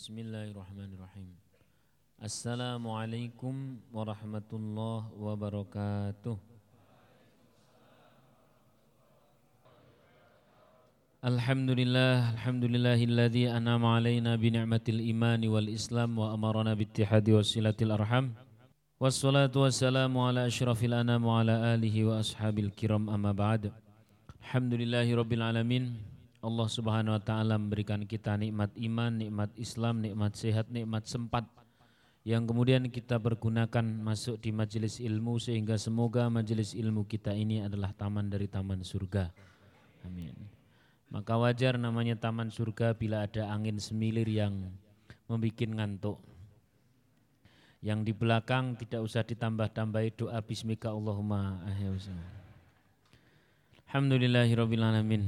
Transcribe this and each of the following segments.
بسم الله الرحمن الرحيم السلام عليكم ورحمة الله وبركاته الحمد لله الحمد لله الذي أنعم علينا بنعمة الإيمان والإسلام وأمرنا باتحاد وصلة الأرحام والصلاة والسلام على أشرف الأنام وعلى آله وأصحاب الكرام أما بعد الحمد لله رب العالمين Allah Subhanahu wa taala memberikan kita nikmat iman, nikmat Islam, nikmat sehat, nikmat sempat yang kemudian kita pergunakan masuk di majelis ilmu sehingga semoga majelis ilmu kita ini adalah taman dari taman surga. Amin. Maka wajar namanya taman surga bila ada angin semilir yang membuat ngantuk. Yang di belakang tidak usah ditambah-tambahi doa bismika Allahumma Alhamdulillahirrabbilalamin.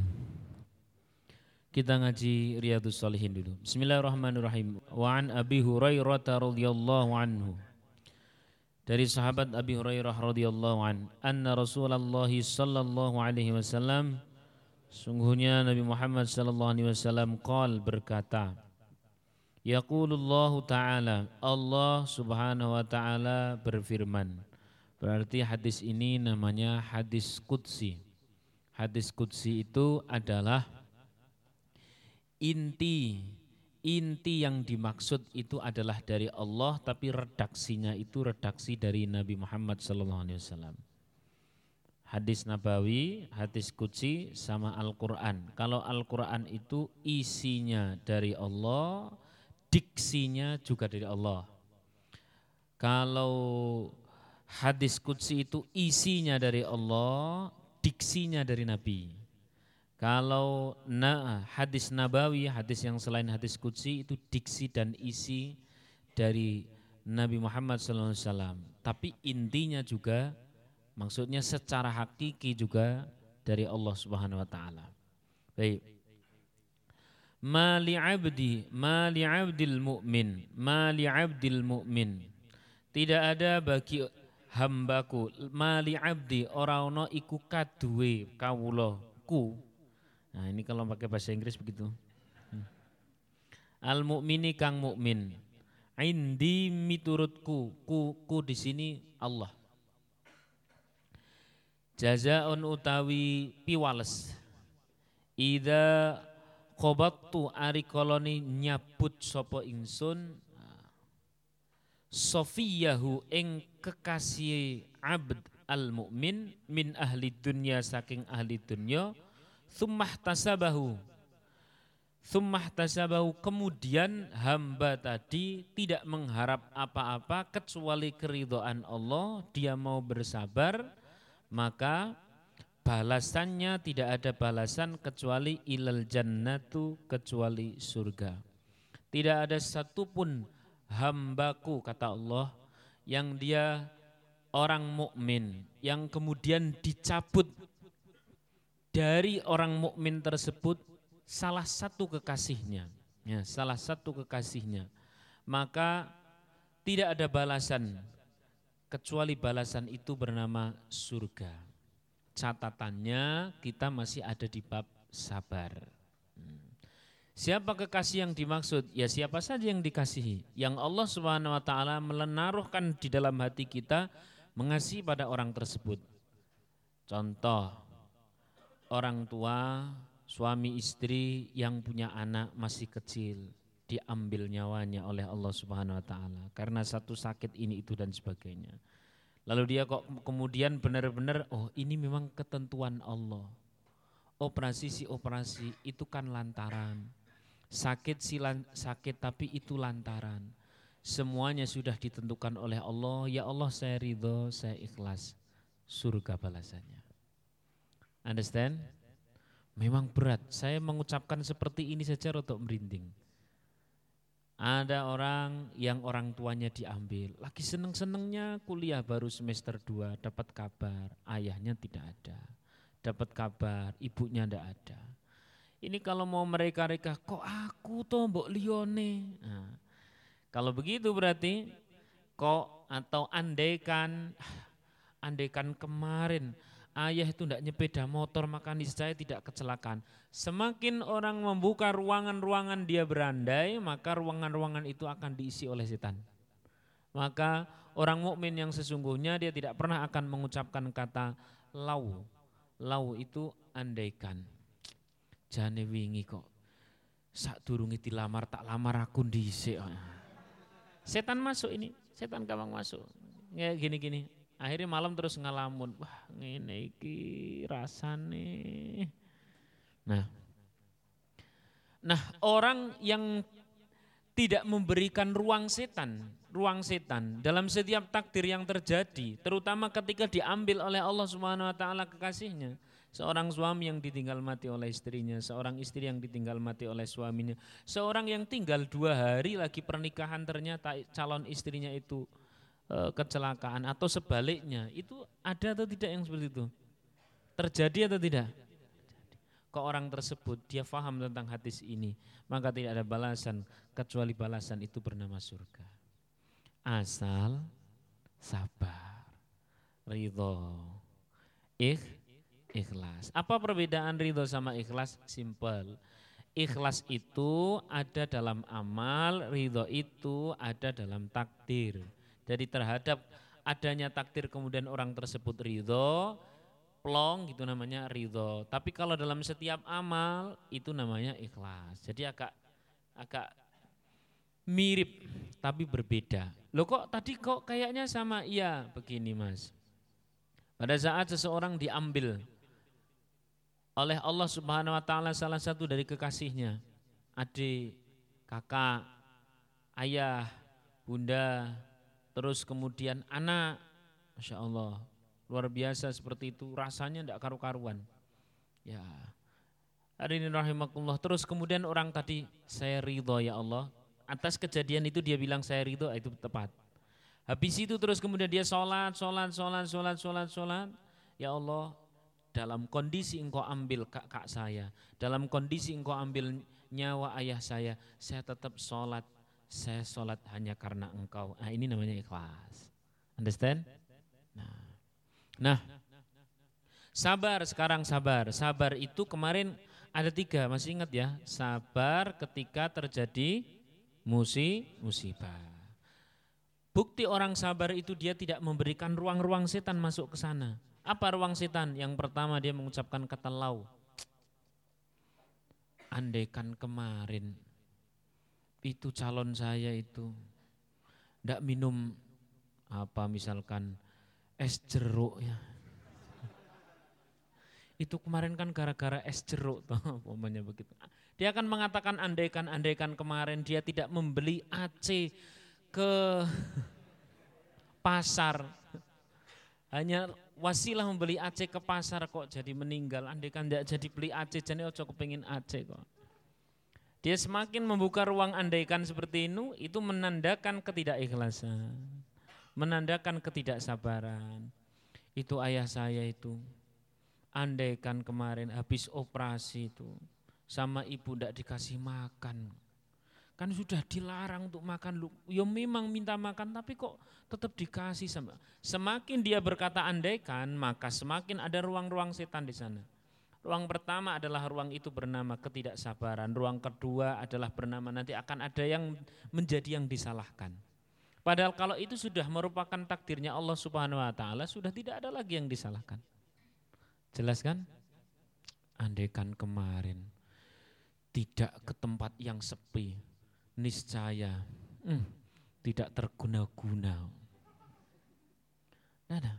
Kita ngaji Riyadus Salihin dulu. Bismillahirrahmanirrahim. Wa an Abi Hurairah radhiyallahu anhu. Dari sahabat Abi Hurairah radhiyallahu an, anna Rasulullah sallallahu alaihi wasallam sungguhnya Nabi Muhammad sallallahu alaihi wasallam qol berkata, Yaqulullahu ta'ala Allah subhanahu wa ta'ala berfirman Berarti hadis ini namanya hadis Qudsi Hadis Qudsi itu adalah inti inti yang dimaksud itu adalah dari Allah tapi redaksinya itu redaksi dari Nabi Muhammad SAW. Hadis Nabawi, hadis Qudsi sama Al-Qur'an. Kalau Al-Qur'an itu isinya dari Allah, diksinya juga dari Allah. Kalau hadis Qudsi itu isinya dari Allah, diksinya dari Nabi. Kalau na, hadis nabawi, hadis yang selain hadis kudsi itu diksi dan isi dari Nabi Muhammad SAW. Tapi intinya juga, maksudnya secara hakiki juga dari Allah Subhanahu Wa Taala. Baik. Mali abdi, mali abdil mu'min, mali abdil mu'min. Tidak ada bagi hambaku, mali abdi, orang iku kadue kawulo ku Nah ini kalau pakai bahasa Inggris begitu. Hmm. Al mukmini kang mukmin. Indi miturutku, ku, ku di sini Allah. Jazaun utawi piwales. Ida khobattu ari koloni nyabut sopo ingsun sofiyahu ing kekasih abd al mukmin min ahli dunya saking ahli dunya Thummah tasabahu. Thummah tasabahu. Kemudian hamba tadi tidak mengharap apa-apa kecuali keridhaan Allah. Dia mau bersabar. Maka balasannya tidak ada balasan kecuali ilal jannatu kecuali surga. Tidak ada satupun hambaku kata Allah yang dia orang mukmin yang kemudian dicabut dari orang mukmin tersebut salah satu kekasihnya, ya, salah satu kekasihnya, maka tidak ada balasan kecuali balasan itu bernama surga. Catatannya kita masih ada di bab sabar. Hmm. Siapa kekasih yang dimaksud? Ya siapa saja yang dikasihi. Yang Allah Subhanahu wa taala melenaruhkan di dalam hati kita mengasihi pada orang tersebut. Contoh orang tua, suami istri yang punya anak masih kecil diambil nyawanya oleh Allah Subhanahu wa taala karena satu sakit ini itu dan sebagainya. Lalu dia kok kemudian benar-benar oh ini memang ketentuan Allah. Operasi si operasi itu kan lantaran. Sakit si lan, sakit tapi itu lantaran. Semuanya sudah ditentukan oleh Allah. Ya Allah saya ridho, saya ikhlas. Surga balasannya. Understand? Memang berat. Saya mengucapkan seperti ini saja rotok merinding. Ada orang yang orang tuanya diambil, lagi seneng-senengnya kuliah baru semester 2, dapat kabar ayahnya tidak ada. Dapat kabar ibunya tidak ada. Ini kalau mau mereka-reka, kok aku toh mbok lione. Nah, kalau begitu berarti kok atau andaikan, andaikan kemarin ayah itu tidak nyepeda motor maka niscaya tidak kecelakaan. Semakin orang membuka ruangan-ruangan dia berandai, maka ruangan-ruangan itu akan diisi oleh setan. Maka orang mukmin yang sesungguhnya dia tidak pernah akan mengucapkan kata lau. Lau itu andaikan. Jane wingi kok. Sak durungi dilamar tak lamar aku dhisik. Setan masuk ini, setan gampang masuk. Ya gini-gini. Akhirnya malam terus ngalamun. Wah, ngene iki rasane. Nah. Nah, orang yang tidak memberikan ruang setan, ruang setan dalam setiap takdir yang terjadi, terutama ketika diambil oleh Allah Subhanahu wa taala kekasihnya. Seorang suami yang ditinggal mati oleh istrinya, seorang istri yang ditinggal mati oleh suaminya, seorang yang tinggal dua hari lagi pernikahan ternyata calon istrinya itu kecelakaan atau sebaliknya, itu ada atau tidak yang seperti itu? Terjadi atau tidak? ke orang tersebut dia faham tentang hadis ini maka tidak ada balasan kecuali balasan itu bernama surga. Asal sabar ridho ikh ikhlas. Apa perbedaan ridho sama ikhlas? Simple ikhlas itu ada dalam amal ridho itu ada dalam takdir jadi terhadap adanya takdir kemudian orang tersebut ridho plong gitu namanya ridho. Tapi kalau dalam setiap amal itu namanya ikhlas. Jadi agak agak mirip tapi berbeda. Loh kok tadi kok kayaknya sama? Iya begini mas. Pada saat seseorang diambil oleh Allah Subhanahu Wa Taala salah satu dari kekasihnya, adik, kakak, ayah, bunda, terus kemudian anak, masya Allah, luar biasa seperti itu. Rasanya tidak karu-karuan. Ya. Hari ini rahimakumullah. Terus kemudian orang tadi saya ridho ya Allah. Atas kejadian itu dia bilang saya ridho itu tepat. Habis itu terus kemudian dia sholat sholat sholat sholat sholat sholat. Ya Allah dalam kondisi engkau ambil kakak saya dalam kondisi engkau ambil nyawa ayah saya saya tetap sholat saya sholat hanya karena engkau nah ini namanya ikhlas understand nah Nah, sabar sekarang sabar. Sabar itu kemarin ada tiga, masih ingat ya? Sabar ketika terjadi musi, musibah. Bukti orang sabar itu dia tidak memberikan ruang-ruang setan masuk ke sana. Apa ruang setan? Yang pertama dia mengucapkan kata lau. Andaikan kemarin itu calon saya itu tidak minum apa misalkan es jeruk ya. Itu kemarin kan gara-gara es jeruk toh, umpamanya begitu. Dia akan mengatakan andaikan-andaikan kemarin dia tidak membeli AC ke pasar. Hanya wasilah membeli AC ke pasar kok jadi meninggal. Andaikan tidak jadi beli AC jadi ojo kepingin AC kok. Dia semakin membuka ruang andaikan seperti itu, itu menandakan ketidakikhlasan menandakan ketidaksabaran. Itu ayah saya itu. Andaikan kemarin habis operasi itu sama ibu tidak dikasih makan. Kan sudah dilarang untuk makan. Ya memang minta makan tapi kok tetap dikasih sama. Semakin dia berkata andaikan, maka semakin ada ruang-ruang setan di sana. Ruang pertama adalah ruang itu bernama ketidaksabaran. Ruang kedua adalah bernama nanti akan ada yang menjadi yang disalahkan. Padahal kalau itu sudah merupakan takdirnya Allah Subhanahu wa taala, sudah tidak ada lagi yang disalahkan. Jelas kan? Andaikan kemarin tidak ke tempat yang sepi, niscaya hmm, tidak terguna-guna. Nah, nah.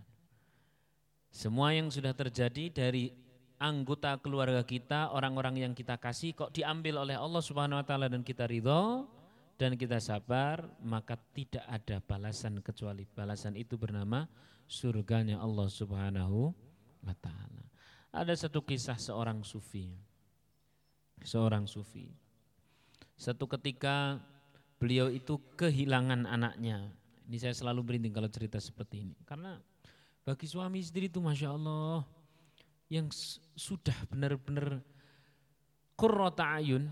Semua yang sudah terjadi dari anggota keluarga kita, orang-orang yang kita kasih kok diambil oleh Allah Subhanahu wa taala dan kita ridho, dan kita sabar, maka tidak ada balasan kecuali balasan itu bernama surganya Allah Subhanahu wa taala. Ada satu kisah seorang sufi. Seorang sufi. Satu ketika beliau itu kehilangan anaknya. Ini saya selalu berhenti kalau cerita seperti ini. Karena bagi suami istri itu Masya Allah yang sudah benar-benar kurrota ayun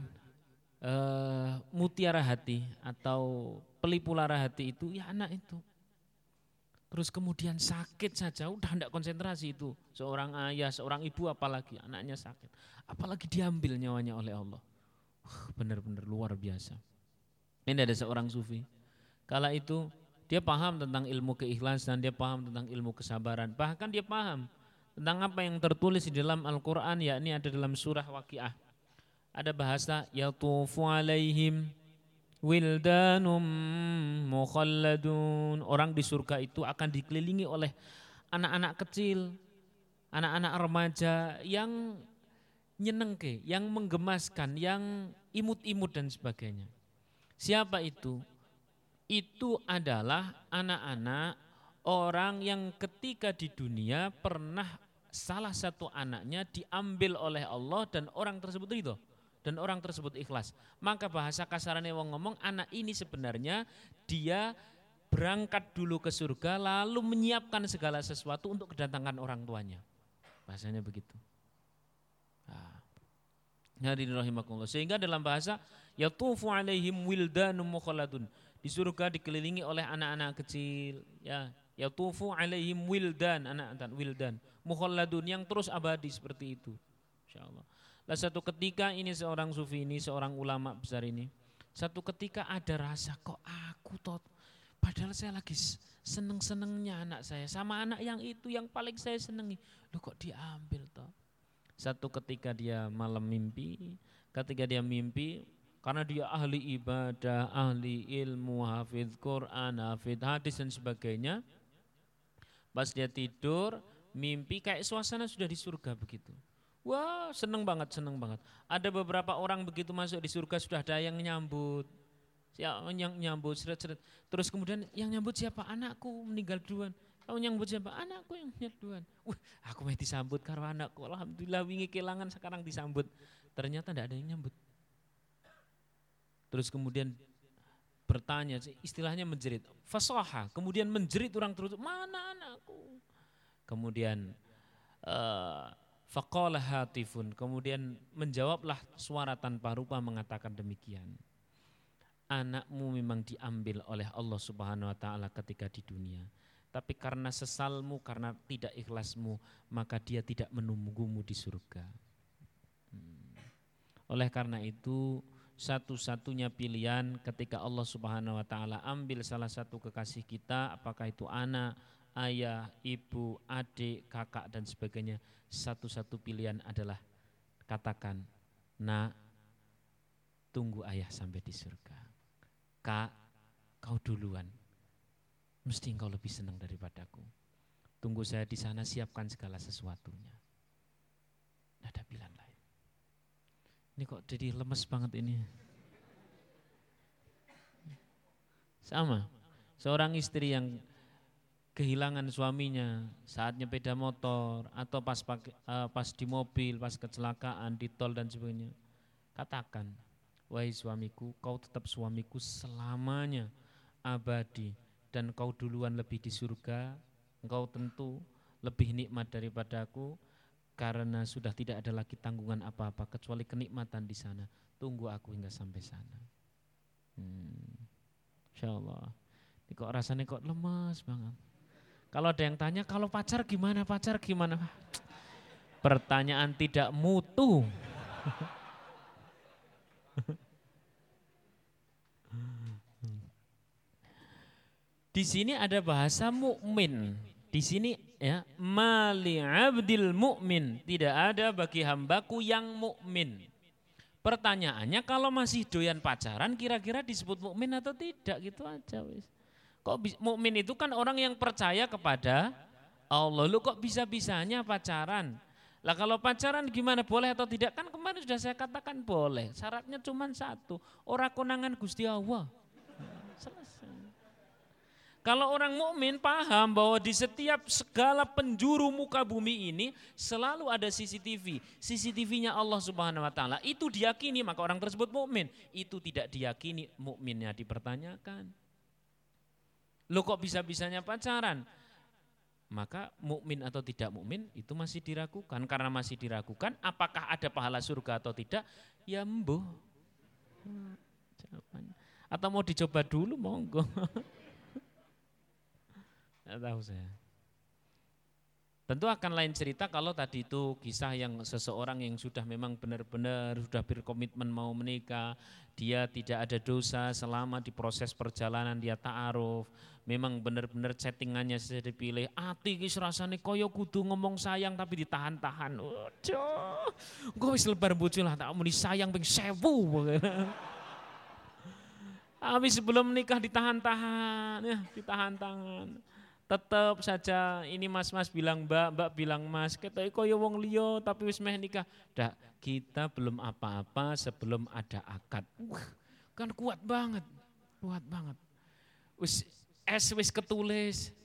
uh, mutiara hati atau pelipulara hati itu ya anak itu. terus kemudian sakit saja udah tidak konsentrasi itu. Seorang ayah seorang ibu apalagi anaknya sakit. Apalagi diambil nyawanya oleh Allah. Benar-benar luar biasa. Ini ada seorang sufi. Kala itu dia paham tentang ilmu keikhlasan dia paham tentang ilmu kesabaran. Bahkan dia paham tentang apa yang tertulis di dalam Al-Quran yakni ada dalam surah Waqiah ada bahasa yatufu alaihim wildanum mukhalladun. Orang di surga itu akan dikelilingi oleh anak-anak kecil, anak-anak remaja yang nyenengke, yang menggemaskan, yang imut-imut dan sebagainya. Siapa itu? Itu adalah anak-anak orang yang ketika di dunia pernah salah satu anaknya diambil oleh Allah dan orang tersebut itu dan orang tersebut ikhlas. Maka bahasa kasarannya wong ngomong anak ini sebenarnya dia berangkat dulu ke surga lalu menyiapkan segala sesuatu untuk kedatangan orang tuanya. Bahasanya begitu. Nah. Sehingga dalam bahasa yatufu alaihim wildanum mukhalladun. Di surga dikelilingi oleh anak-anak kecil, ya. Yatufu alaihim wildan, anak-anak wildan, mukhalladun yang terus abadi seperti itu. Insyaallah. Lah satu ketika ini seorang sufi ini, seorang ulama besar ini, satu ketika ada rasa kok aku tot, padahal saya lagi seneng-senengnya anak saya sama anak yang itu yang paling saya senengi, lu kok diambil toh? Satu ketika dia malam mimpi, ketika dia mimpi, karena dia ahli ibadah, ahli ilmu, hafid Quran, hafid hadis dan sebagainya. Pas dia tidur, mimpi kayak suasana sudah di surga begitu. Wah seneng banget, seneng banget. Ada beberapa orang begitu masuk di surga sudah ada yang nyambut. Yang nyambut, seret, seret. Terus kemudian yang nyambut siapa? Anakku meninggal duluan. Kamu nyambut siapa? Anakku yang meninggal duluan. Wah aku mau disambut karena anakku. Alhamdulillah wingi kehilangan sekarang disambut. Ternyata tidak ada yang nyambut. Terus kemudian bertanya, istilahnya menjerit. Fasoha, kemudian menjerit orang terus, mana anakku? Kemudian uh, Faqala hatifun, kemudian menjawablah suara tanpa rupa mengatakan demikian. Anakmu memang diambil oleh Allah Subhanahu wa taala ketika di dunia. Tapi karena sesalmu, karena tidak ikhlasmu, maka dia tidak menunggumu di surga. Hmm. Oleh karena itu, satu-satunya pilihan ketika Allah Subhanahu wa taala ambil salah satu kekasih kita, apakah itu anak, ayah, ibu, adik, kakak dan sebagainya, satu-satu pilihan adalah katakan, nak, tunggu ayah sampai di surga. Kak, kau duluan. Mesti engkau lebih senang daripadaku. Tunggu saya di sana siapkan segala sesuatunya. Tidak ada pilihan lain. Ini kok jadi lemes banget ini. Sama, seorang istri yang kehilangan suaminya saat nyepeda motor atau pas uh, pas di mobil, pas kecelakaan di tol dan sebagainya. Katakan, wahai suamiku, kau tetap suamiku selamanya abadi dan kau duluan lebih di surga, engkau tentu lebih nikmat daripada aku karena sudah tidak ada lagi tanggungan apa-apa kecuali kenikmatan di sana. Tunggu aku hingga sampai sana. Hmm. Insya Allah. Ini kok rasanya kok lemas banget. Kalau ada yang tanya, kalau pacar gimana, pacar gimana? Pertanyaan tidak mutu. Di sini ada bahasa mukmin. Di sini ya, mali abdil mukmin. Tidak ada bagi hambaku yang mukmin. Pertanyaannya kalau masih doyan pacaran kira-kira disebut mukmin atau tidak gitu aja wis. Kok mukmin itu kan orang yang percaya kepada Allah. Lu kok bisa-bisanya pacaran? Lah kalau pacaran gimana boleh atau tidak? Kan kemarin sudah saya katakan boleh. Syaratnya cuma satu, orang konangan Gusti Allah. Kalau orang mukmin paham bahwa di setiap segala penjuru muka bumi ini selalu ada CCTV. CCTV-nya Allah Subhanahu wa taala. Itu diyakini maka orang tersebut mukmin. Itu tidak diyakini mukminnya dipertanyakan. Lo kok bisa-bisanya pacaran? Maka mukmin atau tidak mukmin itu masih diragukan. Karena masih diragukan, apakah ada pahala surga atau tidak? Ya embuh. Jawabannya. Atau mau dicoba dulu, monggo. tahu saya. Tentu akan lain cerita kalau tadi itu kisah yang seseorang yang sudah memang benar-benar sudah berkomitmen mau menikah, dia tidak ada dosa selama di proses perjalanan dia ta'aruf, memang benar-benar chattingannya sudah dipilih, ati kis rasane koyo kudu ngomong sayang tapi ditahan-tahan. Gue wis lebar bojo lah tak mau disayang ping sewu. Habis sebelum menikah ditahan-tahan, ya ditahan-tahan tetap saja ini mas-mas bilang mbak, mbak bilang mas, kita koyo wong liyo tapi wis meh nikah. Dah, kita belum apa-apa sebelum ada akad. Wah, kan kuat banget, kuat banget. Wis es wis ketulis,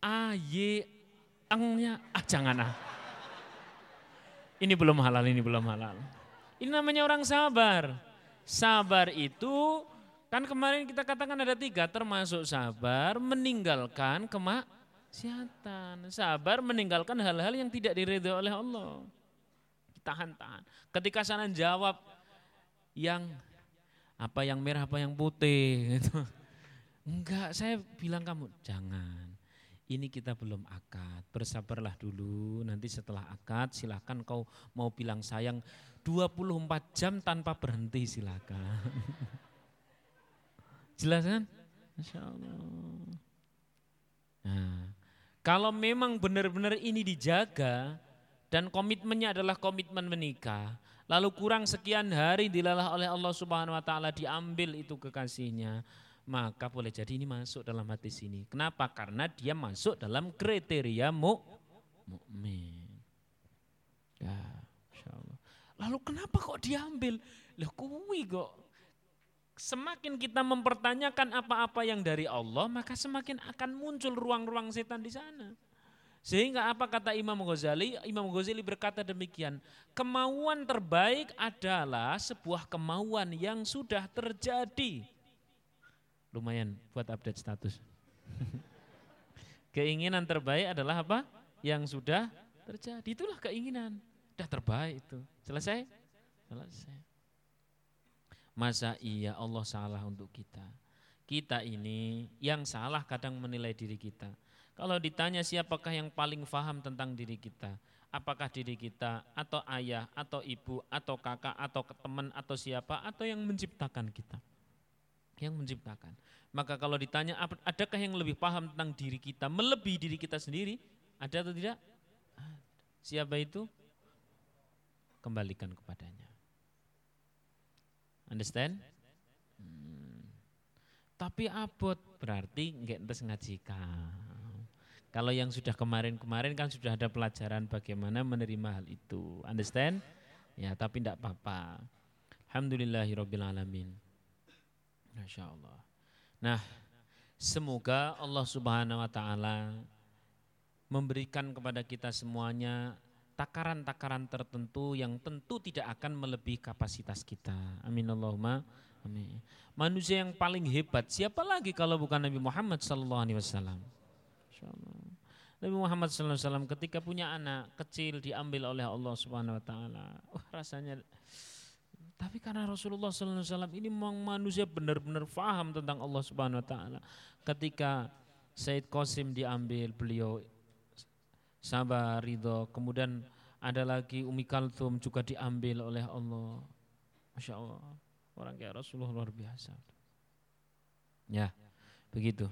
a y engnya, ah jangan ah. Ini belum halal, ini belum halal. Ini namanya orang sabar. Sabar itu Kan kemarin kita katakan ada tiga, termasuk sabar meninggalkan kemaksiatan. Sabar meninggalkan hal-hal yang tidak diridhoi oleh Allah. Tahan-tahan. Ketika sana jawab yang apa yang merah apa yang putih gitu. Enggak, saya bilang kamu jangan. Ini kita belum akad, bersabarlah dulu. Nanti setelah akad silahkan kau mau bilang sayang 24 jam tanpa berhenti silakan. Jelas kan? Masya Allah. Nah, kalau memang benar-benar ini dijaga dan komitmennya adalah komitmen menikah, lalu kurang sekian hari dilalah oleh Allah Subhanahu wa taala diambil itu kekasihnya, maka boleh jadi ini masuk dalam hati sini. Kenapa? Karena dia masuk dalam kriteria mu mukmin. Ya. Lalu kenapa kok diambil? Loh kuwi kok semakin kita mempertanyakan apa-apa yang dari Allah, maka semakin akan muncul ruang-ruang setan di sana. Sehingga apa kata Imam Ghazali? Imam Ghazali berkata demikian, kemauan terbaik adalah sebuah kemauan yang sudah terjadi. Lumayan buat update status. Keinginan terbaik adalah apa? Yang sudah terjadi. Itulah keinginan. Sudah terbaik itu. Selesai? Selesai. Masa iya Allah salah untuk kita? Kita ini yang salah kadang menilai diri kita. Kalau ditanya siapakah yang paling faham tentang diri kita, apakah diri kita atau ayah atau ibu atau kakak atau teman atau siapa atau yang menciptakan kita? Yang menciptakan. Maka kalau ditanya adakah yang lebih paham tentang diri kita, melebihi diri kita sendiri, ada atau tidak? Siapa itu? Kembalikan kepadanya. Understand? Hmm. Tapi abot berarti nggak entes ngaji Kalau yang sudah kemarin-kemarin kan sudah ada pelajaran bagaimana menerima hal itu. Understand? Ya, tapi tidak apa-apa. Alhamdulillahirobbilalamin. Masya Allah. Nah, semoga Allah Subhanahu Wa Taala memberikan kepada kita semuanya takaran-takaran tertentu yang tentu tidak akan melebihi kapasitas kita. Amin Allahumma. Amin. Manusia yang paling hebat siapa lagi kalau bukan Nabi Muhammad sallallahu alaihi wasallam? Nabi Muhammad sallallahu alaihi wasallam ketika punya anak kecil diambil oleh Allah Subhanahu wa taala. Wah, rasanya tapi karena Rasulullah sallallahu alaihi wasallam ini memang manusia benar-benar faham tentang Allah Subhanahu wa taala. Ketika Said Qasim diambil, beliau sabar, ridho. Kemudian ada lagi Umi Kalthum juga diambil oleh Allah. Masya Allah, orang kayak Rasulullah luar biasa. Ya, begitu.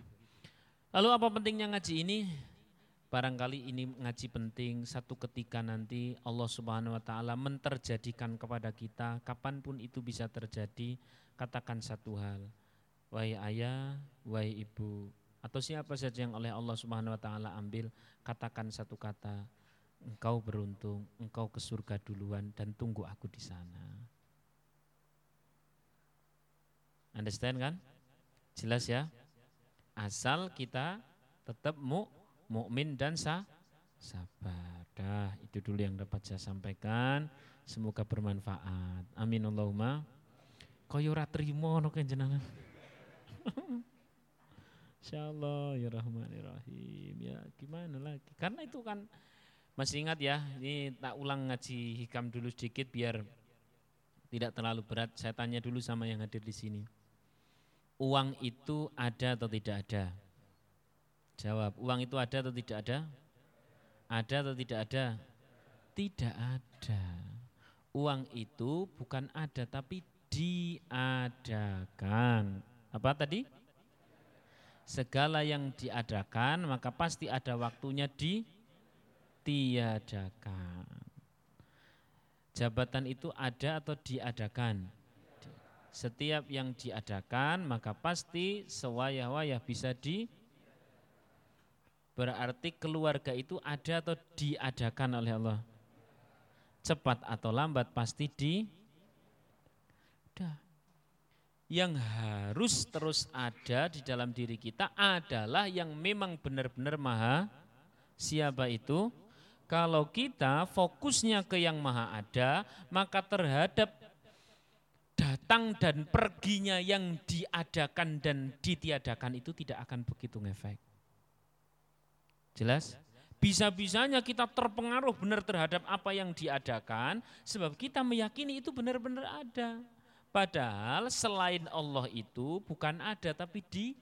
Lalu apa pentingnya ngaji ini? Barangkali ini ngaji penting satu ketika nanti Allah Subhanahu wa taala menterjadikan kepada kita kapan pun itu bisa terjadi katakan satu hal wahai ayah wahai ibu atau siapa saja yang oleh Allah Subhanahu wa taala ambil katakan satu kata engkau beruntung engkau ke surga duluan dan tunggu aku di sana. Understand kan? Jelas ya? Asal kita tetap mu mukmin dan sah sabar. Dah itu dulu yang dapat saya sampaikan. Semoga bermanfaat. Amin Allahumma. Koyo trimo no Insya Allah ya Rahman ya Rahim ya gimana lagi karena itu kan masih ingat ya ini tak ulang ngaji hikam dulu sedikit biar tidak terlalu berat saya tanya dulu sama yang hadir di sini uang itu ada atau tidak ada Jawab, uang itu ada atau tidak ada? Ada atau tidak ada? Tidak ada. Uang itu bukan ada tapi diadakan. Apa tadi? Segala yang diadakan maka pasti ada waktunya ditiadakan. Jabatan itu ada atau diadakan? Setiap yang diadakan maka pasti sewayah-wayah bisa di Berarti keluarga itu ada atau diadakan oleh Allah? cepat atau lambat pasti di Udah. Yang harus terus ada di dalam diri kita adalah yang memang benar-benar maha siapa itu? Kalau kita fokusnya ke yang maha ada, maka terhadap datang dan perginya yang diadakan dan ditiadakan itu tidak akan begitu ngefek. Jelas? Bisa-bisanya kita terpengaruh benar terhadap apa yang diadakan sebab kita meyakini itu benar-benar ada. Padahal selain Allah itu bukan ada tapi di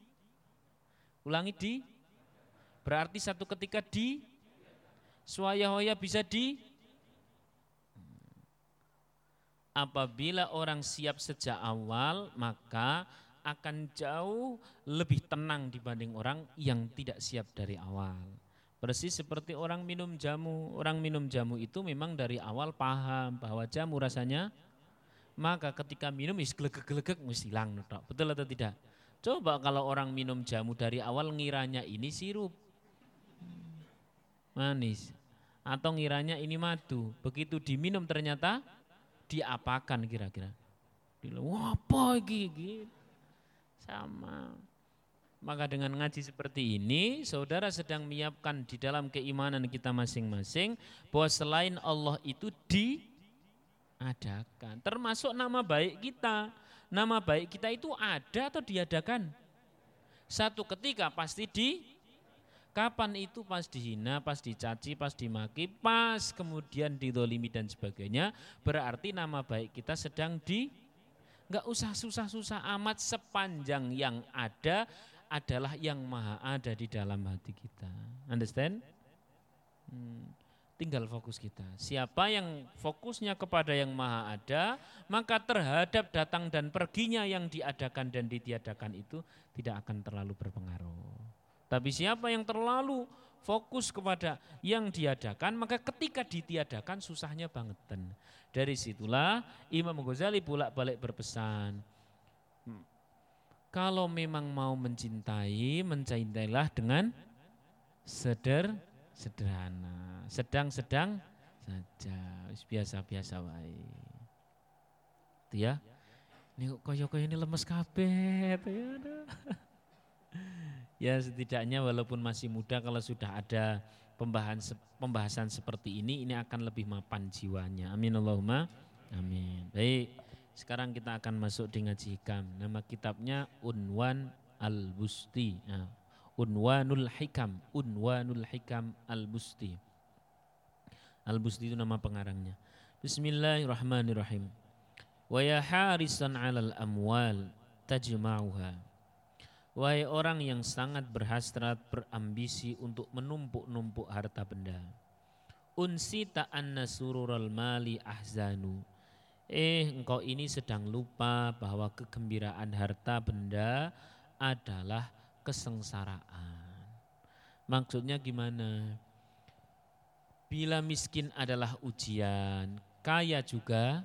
ulangi di berarti satu ketika di swaya bisa di apabila orang siap sejak awal maka akan jauh lebih tenang dibanding orang yang tidak siap dari awal. Persis seperti orang minum jamu. Orang minum jamu itu memang dari awal paham bahwa jamu rasanya maka ketika minum is gelegek-gelegek mesti hilang. Betul atau tidak? Coba kalau orang minum jamu dari awal ngiranya ini sirup. Manis. Atau ngiranya ini madu. Begitu diminum ternyata diapakan kira-kira. Wah apa ini? Sama. Maka dengan ngaji seperti ini, saudara sedang menyiapkan di dalam keimanan kita masing-masing bahwa selain Allah itu diadakan. Termasuk nama baik kita. Nama baik kita itu ada atau diadakan? Satu ketika pasti di Kapan itu pas dihina, pas dicaci, pas dimaki, pas kemudian didolimi dan sebagainya, berarti nama baik kita sedang di nggak usah susah-susah amat sepanjang yang ada adalah yang maha ada di dalam hati kita. Understand? Hmm, tinggal fokus kita. Siapa yang fokusnya kepada yang maha ada, maka terhadap datang dan perginya yang diadakan dan ditiadakan itu tidak akan terlalu berpengaruh. Tapi siapa yang terlalu fokus kepada yang diadakan, maka ketika ditiadakan susahnya banget. Dari situlah Imam Ghazali pula balik berpesan, kalau memang mau mencintai, mencintailah dengan seder, sederhana, sedang-sedang saja, biasa-biasa baik. Itu ya. Ini koyo-koyo ini lemes kabeh ya. ya setidaknya walaupun masih muda kalau sudah ada pembahasan pembahasan seperti ini ini akan lebih mapan jiwanya. Amin Allahumma. Amin. Baik. Sekarang kita akan masuk di ngaji hikam. Nama kitabnya Unwan Al-Busti. Nah, Unwanul Hikam. Unwanul Hikam Al-Busti. Al-Busti itu nama pengarangnya. Bismillahirrahmanirrahim. Wa ya harisan 'alal amwal tajma'uha. Wahai orang yang sangat berhasrat berambisi untuk menumpuk-numpuk harta benda. Unsita anna surural mali ahzanu Eh engkau ini sedang lupa bahwa kegembiraan harta benda adalah kesengsaraan. Maksudnya gimana? Bila miskin adalah ujian, kaya juga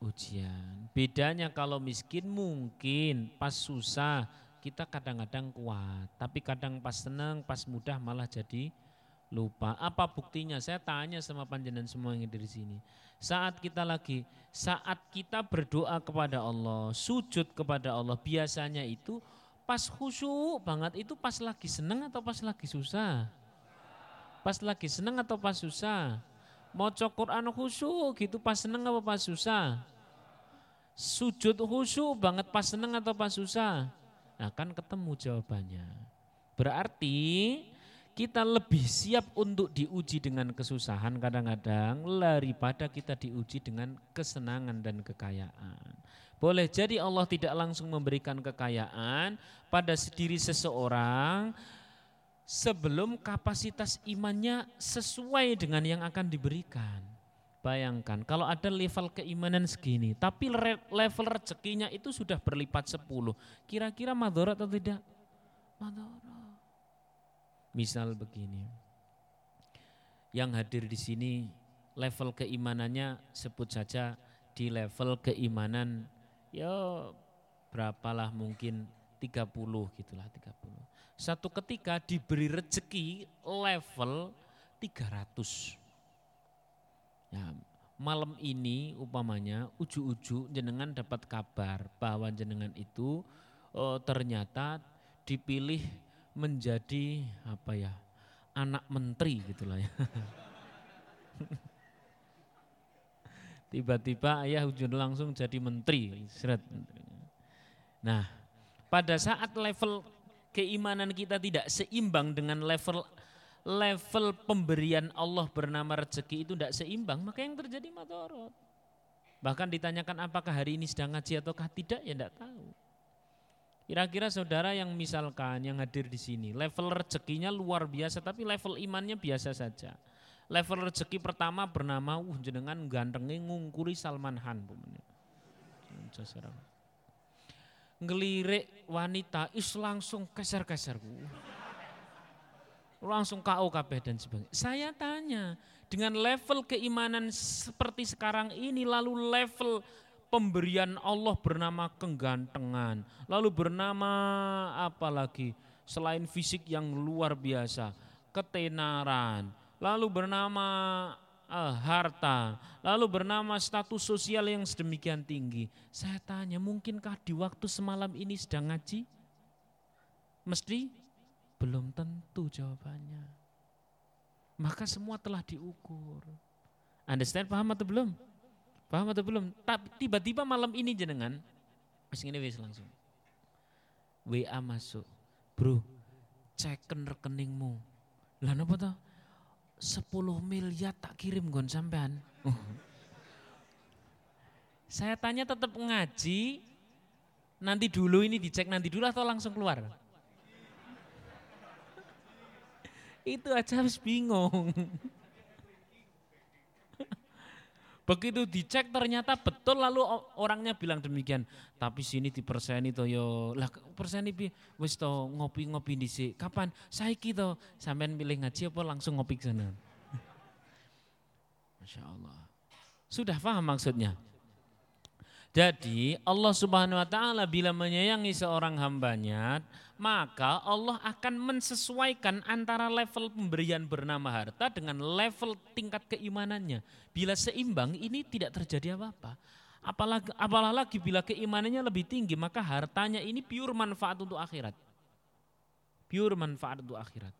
ujian. Bedanya kalau miskin mungkin pas susah kita kadang-kadang kuat, tapi kadang pas senang, pas mudah malah jadi lupa. Apa buktinya? Saya tanya sama panjenengan semua yang di sini. Saat kita lagi, saat kita berdoa kepada Allah, sujud kepada Allah, biasanya itu pas khusyuk banget itu pas lagi seneng atau pas lagi susah? Pas lagi seneng atau pas susah? Mau Quran khusyuk gitu pas seneng atau pas susah? Sujud khusyuk banget pas seneng atau pas susah? Nah kan ketemu jawabannya. Berarti kita lebih siap untuk diuji dengan kesusahan kadang-kadang daripada kita diuji dengan kesenangan dan kekayaan. Boleh jadi Allah tidak langsung memberikan kekayaan pada diri seseorang sebelum kapasitas imannya sesuai dengan yang akan diberikan. Bayangkan kalau ada level keimanan segini, tapi level rezekinya itu sudah berlipat 10. Kira-kira madorot atau tidak? Madorot. Misal begini. Yang hadir di sini level keimanannya sebut saja di level keimanan ya berapalah mungkin 30 gitulah 30. Satu ketika diberi rezeki level 300 Ya, malam ini umpamanya uju-uju jenengan dapat kabar bahwa jenengan itu oh, ternyata dipilih menjadi apa ya anak menteri gitulah ya. Tiba-tiba ayah ujung langsung jadi menteri. Nah, pada saat level keimanan kita tidak seimbang dengan level level pemberian Allah bernama rezeki itu tidak seimbang, maka yang terjadi madorot. Bahkan ditanyakan apakah hari ini sedang ngaji ataukah tidak, ya tidak tahu. Kira-kira saudara yang misalkan yang hadir di sini, level rezekinya luar biasa, tapi level imannya biasa saja. Level rezeki pertama bernama, uh jenengan gantengnya ngungkuri Salman Han. Ngelirik wanita, is langsung keser-keser langsung KO KB dan sebagainya. Saya tanya, dengan level keimanan seperti sekarang ini, lalu level pemberian Allah bernama kegantengan, lalu bernama apa lagi selain fisik yang luar biasa, ketenaran, lalu bernama uh, harta, lalu bernama status sosial yang sedemikian tinggi. Saya tanya, mungkinkah di waktu semalam ini sedang ngaji? Mesti belum tentu jawabannya. Maka semua telah diukur. Understand paham atau belum? Paham atau belum? Tiba-tiba malam ini jenengan, wis ini wis langsung. WA masuk. Bro, ceken rekeningmu. Lah napa toh? 10 miliar tak kirim gon sampean. Saya tanya tetap ngaji, nanti dulu ini dicek nanti dulu atau langsung keluar? Itu aja harus bingung. Begitu dicek ternyata betul lalu orangnya bilang demikian. Tapi sini di persen itu yo lah persen ini wis to ngopi-ngopi di sini. Kapan? Saya to sampean pilih ngaji apa langsung ngopi ke sana. Masya Allah. Sudah paham maksudnya? Jadi Allah Subhanahu wa taala bila menyayangi seorang hambanya, maka Allah akan mensesuaikan antara level pemberian bernama harta dengan level tingkat keimanannya. Bila seimbang ini tidak terjadi apa-apa. Apalagi, apalagi bila keimanannya lebih tinggi, maka hartanya ini pure manfaat untuk akhirat. Pure manfaat untuk akhirat.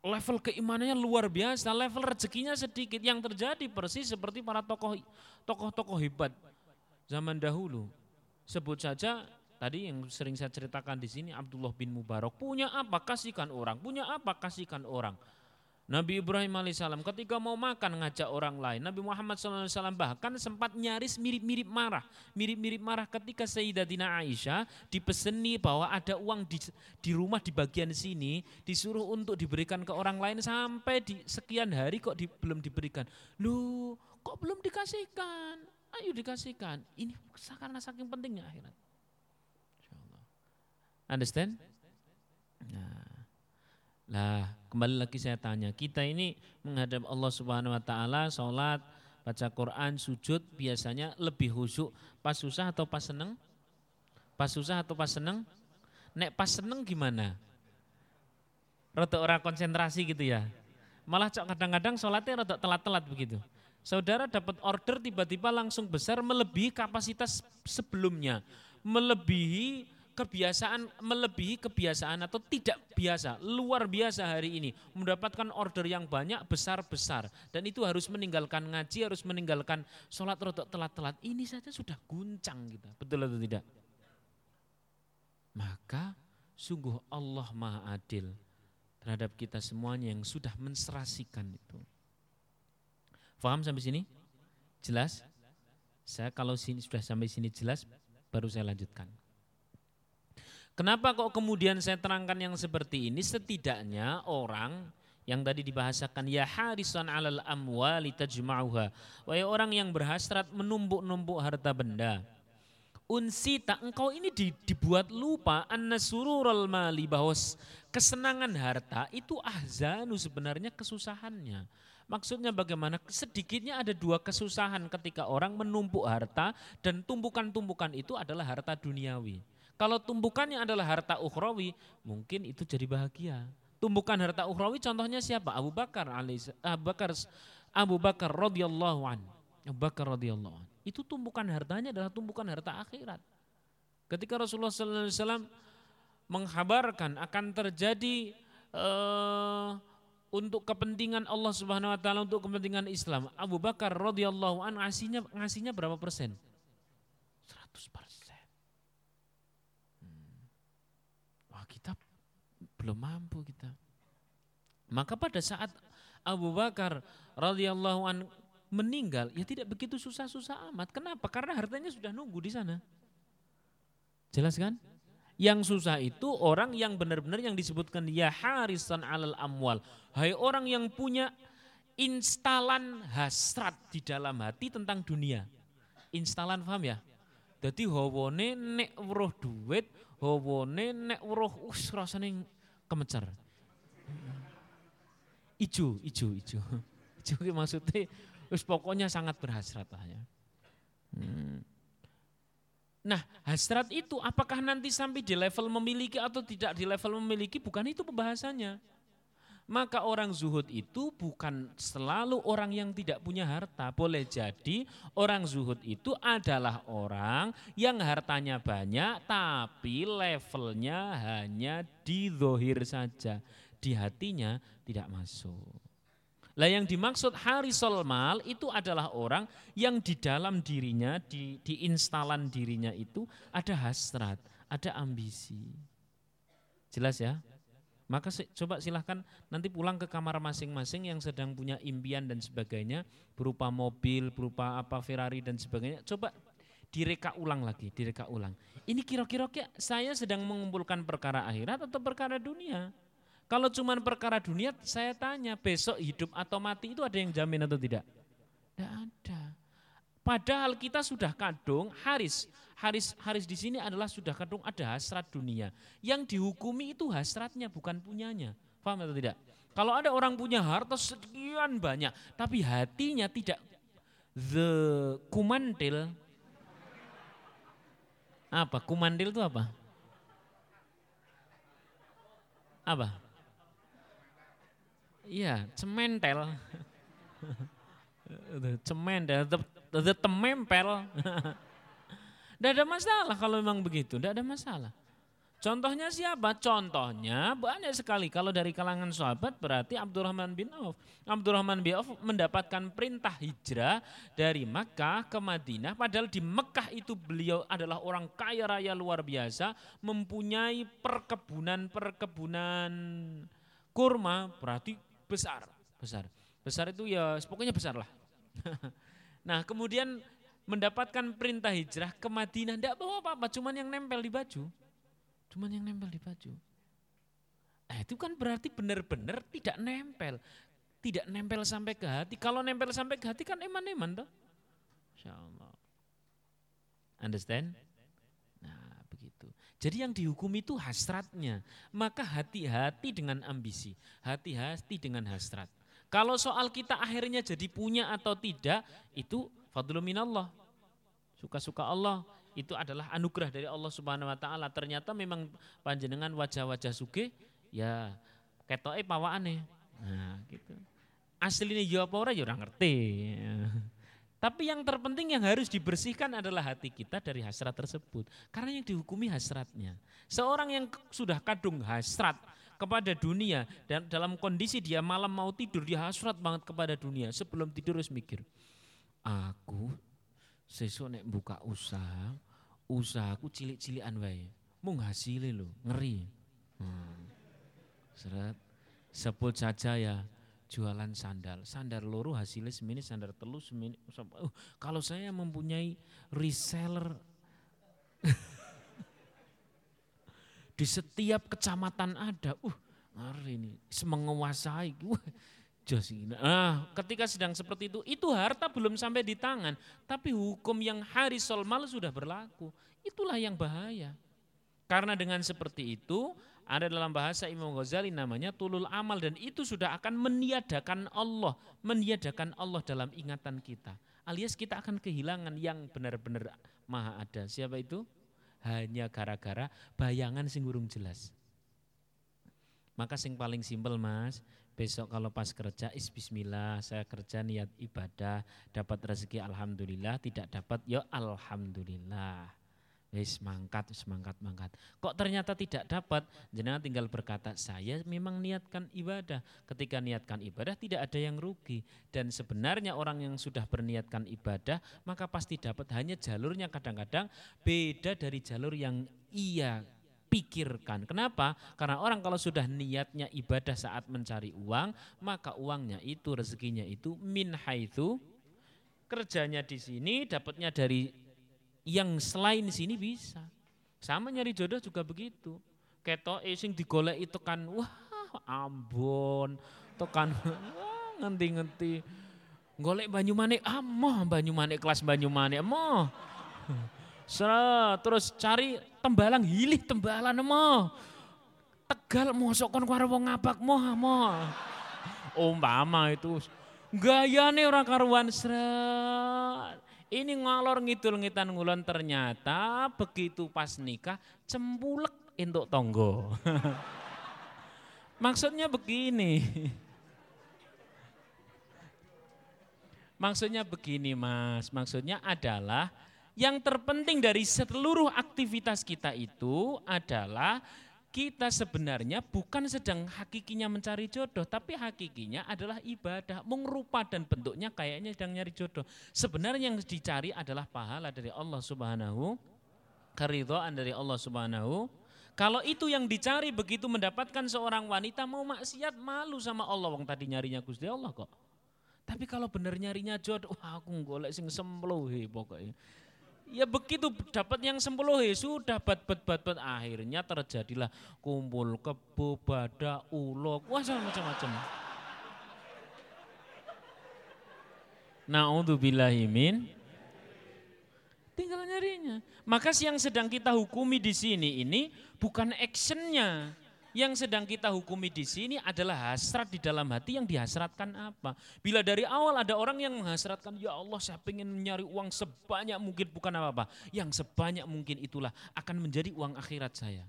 Level keimanannya luar biasa, level rezekinya sedikit. Yang terjadi persis seperti para tokoh tokoh-tokoh hebat zaman dahulu. Sebut saja tadi yang sering saya ceritakan di sini Abdullah bin Mubarak punya apa kasihkan orang, punya apa kasihkan orang. Nabi Ibrahim alaihissalam ketika mau makan ngajak orang lain, Nabi Muhammad SAW bahkan sempat nyaris mirip-mirip marah, mirip-mirip marah ketika Sayyidatina Aisyah dipeseni bahwa ada uang di, di rumah di bagian sini disuruh untuk diberikan ke orang lain sampai di sekian hari kok di, belum diberikan. Lu kok belum dikasihkan? Ayo dikasihkan. Ini karena saking pentingnya akhirat. Understand? Nah. Lah, kembali lagi saya tanya, kita ini menghadap Allah Subhanahu wa taala, salat, baca Quran, sujud biasanya lebih khusyuk pas susah atau pas seneng? Pas susah atau pas seneng? Nek pas seneng gimana? Rada orang konsentrasi gitu ya. Malah kadang-kadang sholatnya rada telat-telat begitu. Saudara dapat order tiba-tiba langsung besar melebihi kapasitas sebelumnya, melebihi kebiasaan, melebihi kebiasaan atau tidak biasa, luar biasa hari ini, mendapatkan order yang banyak besar-besar dan itu harus meninggalkan ngaji, harus meninggalkan sholat rotok telat-telat. Ini saja sudah guncang kita, betul atau tidak? Maka sungguh Allah Maha Adil terhadap kita semuanya yang sudah menserasikan itu. Faham sampai sini? Jelas? Saya kalau sini sudah sampai sini jelas, baru saya lanjutkan. Kenapa kok kemudian saya terangkan yang seperti ini? Setidaknya orang yang tadi dibahasakan ya harisan alal amwali tajma'uha. Wahai orang yang berhasrat menumpuk-numpuk harta benda. Unsita engkau ini dibuat lupa anna sururul mali bahwa kesenangan harta itu ahzanu sebenarnya kesusahannya. Maksudnya bagaimana? Sedikitnya ada dua kesusahan ketika orang menumpuk harta dan tumpukan-tumpukan itu adalah harta duniawi. Kalau tumpukannya adalah harta ukhrawi, mungkin itu jadi bahagia tumbukan harta ukhrawi contohnya siapa? Abu Bakar Abu Bakar Abu Bakar radhiyallahu an. Abu Bakar radhiyallahu an. Itu tumbukan hartanya adalah tumbukan harta akhirat. Ketika Rasulullah sallallahu alaihi wasallam menghabarkan akan terjadi uh, untuk kepentingan Allah Subhanahu wa taala untuk kepentingan Islam. Abu Bakar radhiyallahu an ngasihnya ngasihnya berapa persen? 100 persen. Hmm. Kita belum mampu kita. Maka pada saat Abu Bakar radhiyallahu an meninggal, ya tidak begitu susah-susah amat. Kenapa? Karena hartanya sudah nunggu di sana. Jelas kan? Yang susah itu orang yang benar-benar yang disebutkan ya harisan alal amwal. Hai orang yang punya instalan hasrat di dalam hati tentang dunia. Instalan paham ya? Jadi hawane nek weruh duit, hawane nek weruh us rasane kemecer. Ijo, ijo, ijo. Ijo maksudnya wis pokoknya sangat berhasrat lah ya. Hmm. Nah, hasrat itu apakah nanti sampai di level memiliki atau tidak di level memiliki bukan itu pembahasannya. Maka orang zuhud itu bukan selalu orang yang tidak punya harta. Boleh jadi orang zuhud itu adalah orang yang hartanya banyak tapi levelnya hanya di zohir saja. Di hatinya tidak masuk. Lah yang dimaksud harisol mal itu adalah orang yang di dalam dirinya, di, di instalan dirinya itu ada hasrat, ada ambisi. Jelas ya? Maka coba silahkan nanti pulang ke kamar masing-masing yang sedang punya impian dan sebagainya berupa mobil, berupa apa Ferrari dan sebagainya. Coba direka ulang lagi, direka ulang. Ini kira-kira saya sedang mengumpulkan perkara akhirat atau perkara dunia? Kalau cuma perkara dunia, saya tanya besok hidup atau mati itu ada yang jamin atau tidak? Tidak ada. Padahal kita sudah kadung haris Haris Haris di sini adalah sudah kadung ada hasrat dunia. Yang dihukumi itu hasratnya bukan punyanya. Paham atau tidak? Kalau ada orang punya harta sekian banyak, tapi hatinya tidak the kumandil. Apa? Kumandil itu apa? Apa? Iya, cementel. cementel, the, the temempel. Tidak ada masalah kalau memang begitu, tidak ada masalah. Contohnya siapa? Contohnya banyak sekali. Kalau dari kalangan sahabat berarti Abdurrahman bin Auf. Abdurrahman bin Auf mendapatkan perintah hijrah dari Makkah ke Madinah. Padahal di Mekah itu beliau adalah orang kaya raya luar biasa. Mempunyai perkebunan-perkebunan kurma berarti besar. Besar. Besar itu ya pokoknya besar lah. nah kemudian mendapatkan perintah hijrah ke Madinah, tidak bawa apa-apa, cuman yang nempel di baju. Cuman yang nempel di baju. Nah, itu kan berarti benar-benar tidak nempel. Tidak nempel sampai ke hati. Kalau nempel sampai ke hati kan eman-eman toh. Insya. Understand? Nah begitu. Jadi yang dihukum itu hasratnya. Maka hati-hati dengan ambisi. Hati-hati dengan hasrat. Kalau soal kita akhirnya jadi punya atau tidak, itu fadlul minallah. Suka-suka Allah itu adalah anugerah dari Allah Subhanahu wa taala. Ternyata memang panjenengan wajah-wajah suge ya ketoke pawaane. Nah, gitu. Aslinya ya apa ora ya ora ngerti. Tapi yang terpenting yang harus dibersihkan adalah hati kita dari hasrat tersebut. Karena yang dihukumi hasratnya. Seorang yang sudah kadung hasrat kepada dunia dan dalam kondisi dia malam mau tidur dia hasrat banget kepada dunia. Sebelum tidur harus mikir, aku sesuk nek buka usaha, usahaku cilik-cilikan wae. Mung hasilnya lo, ngeri. Hmm. Seret, sebut saja ya jualan sandal. Sandal loro hasilnya semini, sandal telu semini. Uh, kalau saya mempunyai reseller Di setiap kecamatan ada. Uh, ngeri ini, menguasai. Uh, Nah, ketika sedang seperti itu, itu harta belum sampai di tangan, tapi hukum yang harisol mal sudah berlaku. Itulah yang bahaya. Karena dengan seperti itu, ada dalam bahasa Imam Ghazali namanya tulul amal dan itu sudah akan meniadakan Allah, meniadakan Allah dalam ingatan kita. Alias kita akan kehilangan yang benar-benar maha ada. Siapa itu? Hanya gara-gara bayangan sing jelas. Maka sing paling simpel Mas, besok kalau pas kerja is bismillah, saya kerja niat ibadah, dapat rezeki alhamdulillah, tidak dapat ya alhamdulillah. Wis mangkat, wis mangkat. Kok ternyata tidak dapat? Jenengan tinggal berkata, saya memang niatkan ibadah. Ketika niatkan ibadah tidak ada yang rugi. Dan sebenarnya orang yang sudah berniatkan ibadah, maka pasti dapat. Hanya jalurnya kadang-kadang beda dari jalur yang ia pikirkan. Kenapa? Karena orang kalau sudah niatnya ibadah saat mencari uang, maka uangnya itu, rezekinya itu min haitsu kerjanya di sini, dapatnya dari yang selain sini bisa. Sama nyari jodoh juga begitu. Ketok sing digolek itu kan wah ambon, tekan ngenti-ngenti. Golek Banyumane, amoh Banyumane kelas Banyumane, amoh. terus cari tembalang hilih tembalan amoh. Tegal mosok kon karo wong ngapak moh moh. Umpama itu gayane orang karuan seret ini ngalor ngidul ngitan ngulon ternyata begitu pas nikah cembulek untuk tonggo. Maksudnya begini. Maksudnya begini mas, maksudnya adalah yang terpenting dari seluruh aktivitas kita itu adalah kita sebenarnya bukan sedang hakikinya mencari jodoh, tapi hakikinya adalah ibadah. Mengrupa dan bentuknya kayaknya sedang nyari jodoh. Sebenarnya yang dicari adalah pahala dari Allah Subhanahu, keridhaan dari Allah Subhanahu. Kalau itu yang dicari begitu mendapatkan seorang wanita mau maksiat malu sama Allah wong tadi nyarinya Gusti Allah kok. Tapi kalau benar nyarinya jodoh, wah aku golek sing sempluhe pokoknya. Ya begitu dapat yang sepuluh ya sudah bat bat bat bat akhirnya terjadilah kumpul kebo bada ulok wah macam-macam. Naudzubillahimin tinggal nyarinya. Maka yang sedang kita hukumi di sini ini bukan actionnya, yang sedang kita hukumi di sini adalah hasrat di dalam hati yang dihasratkan apa. Bila dari awal ada orang yang menghasratkan, ya Allah saya ingin mencari uang sebanyak mungkin bukan apa-apa. Yang sebanyak mungkin itulah akan menjadi uang akhirat saya.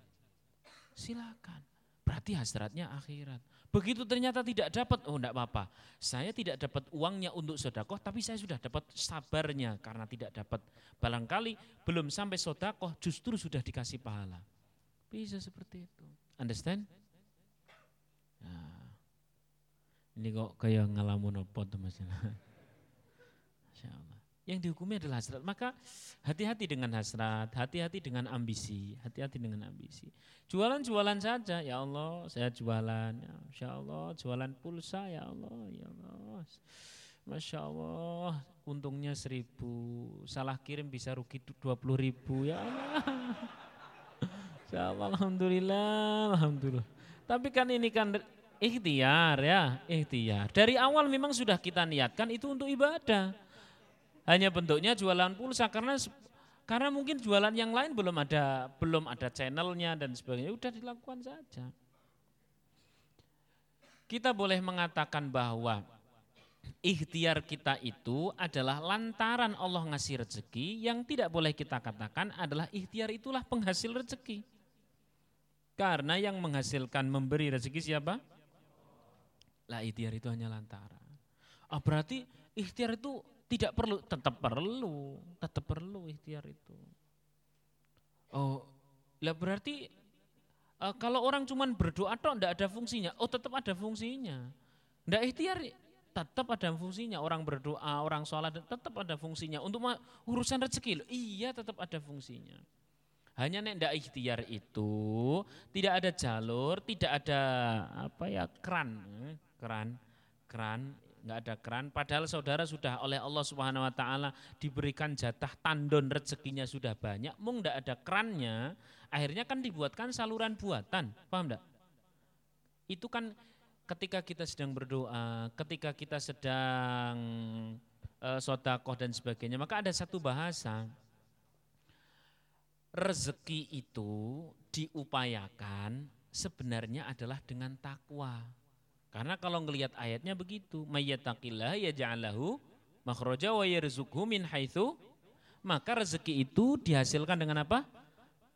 Silakan. Berarti hasratnya akhirat. Begitu ternyata tidak dapat, oh enggak apa-apa. Saya tidak dapat uangnya untuk sodakoh, tapi saya sudah dapat sabarnya karena tidak dapat. Barangkali belum sampai sodakoh, justru sudah dikasih pahala. Bisa seperti itu. Understand? Nah, ini kok kayak ngalamun apa tuh mas? Yang dihukumi adalah hasrat. Maka hati-hati dengan hasrat, hati-hati dengan ambisi, hati-hati dengan ambisi. Jualan-jualan saja, ya Allah, saya jualan, ya Masya Allah, jualan pulsa, ya Allah, ya Allah. Masya Allah, untungnya seribu, salah kirim bisa rugi dua puluh ribu, ya Allah. Allah, Alhamdulillah, Alhamdulillah. Tapi kan ini kan ikhtiar ya, ikhtiar. Dari awal memang sudah kita niatkan itu untuk ibadah. Hanya bentuknya jualan pulsa karena karena mungkin jualan yang lain belum ada belum ada channelnya dan sebagainya, udah dilakukan saja. Kita boleh mengatakan bahwa ikhtiar kita itu adalah lantaran Allah ngasih rezeki yang tidak boleh kita katakan adalah ikhtiar itulah penghasil rezeki. Karena yang menghasilkan memberi rezeki siapa? Lah ikhtiar itu hanya lantaran. Oh, berarti ikhtiar itu tidak perlu, tetap perlu, tetap perlu ikhtiar itu. Oh, lah berarti uh, kalau orang cuman berdoa toh enggak ada fungsinya. Oh, tetap ada fungsinya. Enggak ikhtiar tetap ada fungsinya. Orang berdoa, orang sholat tetap ada fungsinya. Untuk urusan rezeki, iya tetap ada fungsinya. Hanya nek ndak ikhtiar itu tidak ada jalur, tidak ada apa ya keran, keran, keran nggak ada keran. Padahal saudara sudah oleh Allah Subhanahu Wa Taala diberikan jatah tandon rezekinya sudah banyak, mung nggak ada kerannya, akhirnya kan dibuatkan saluran buatan, paham enggak? Itu kan ketika kita sedang berdoa, ketika kita sedang e, sodakoh dan sebagainya, maka ada satu bahasa rezeki itu diupayakan sebenarnya adalah dengan takwa. Karena kalau ngelihat ayatnya begitu, mayyataqillah yaj'alahu makhraja wa yarzuqhu min haitsu maka rezeki itu dihasilkan dengan apa?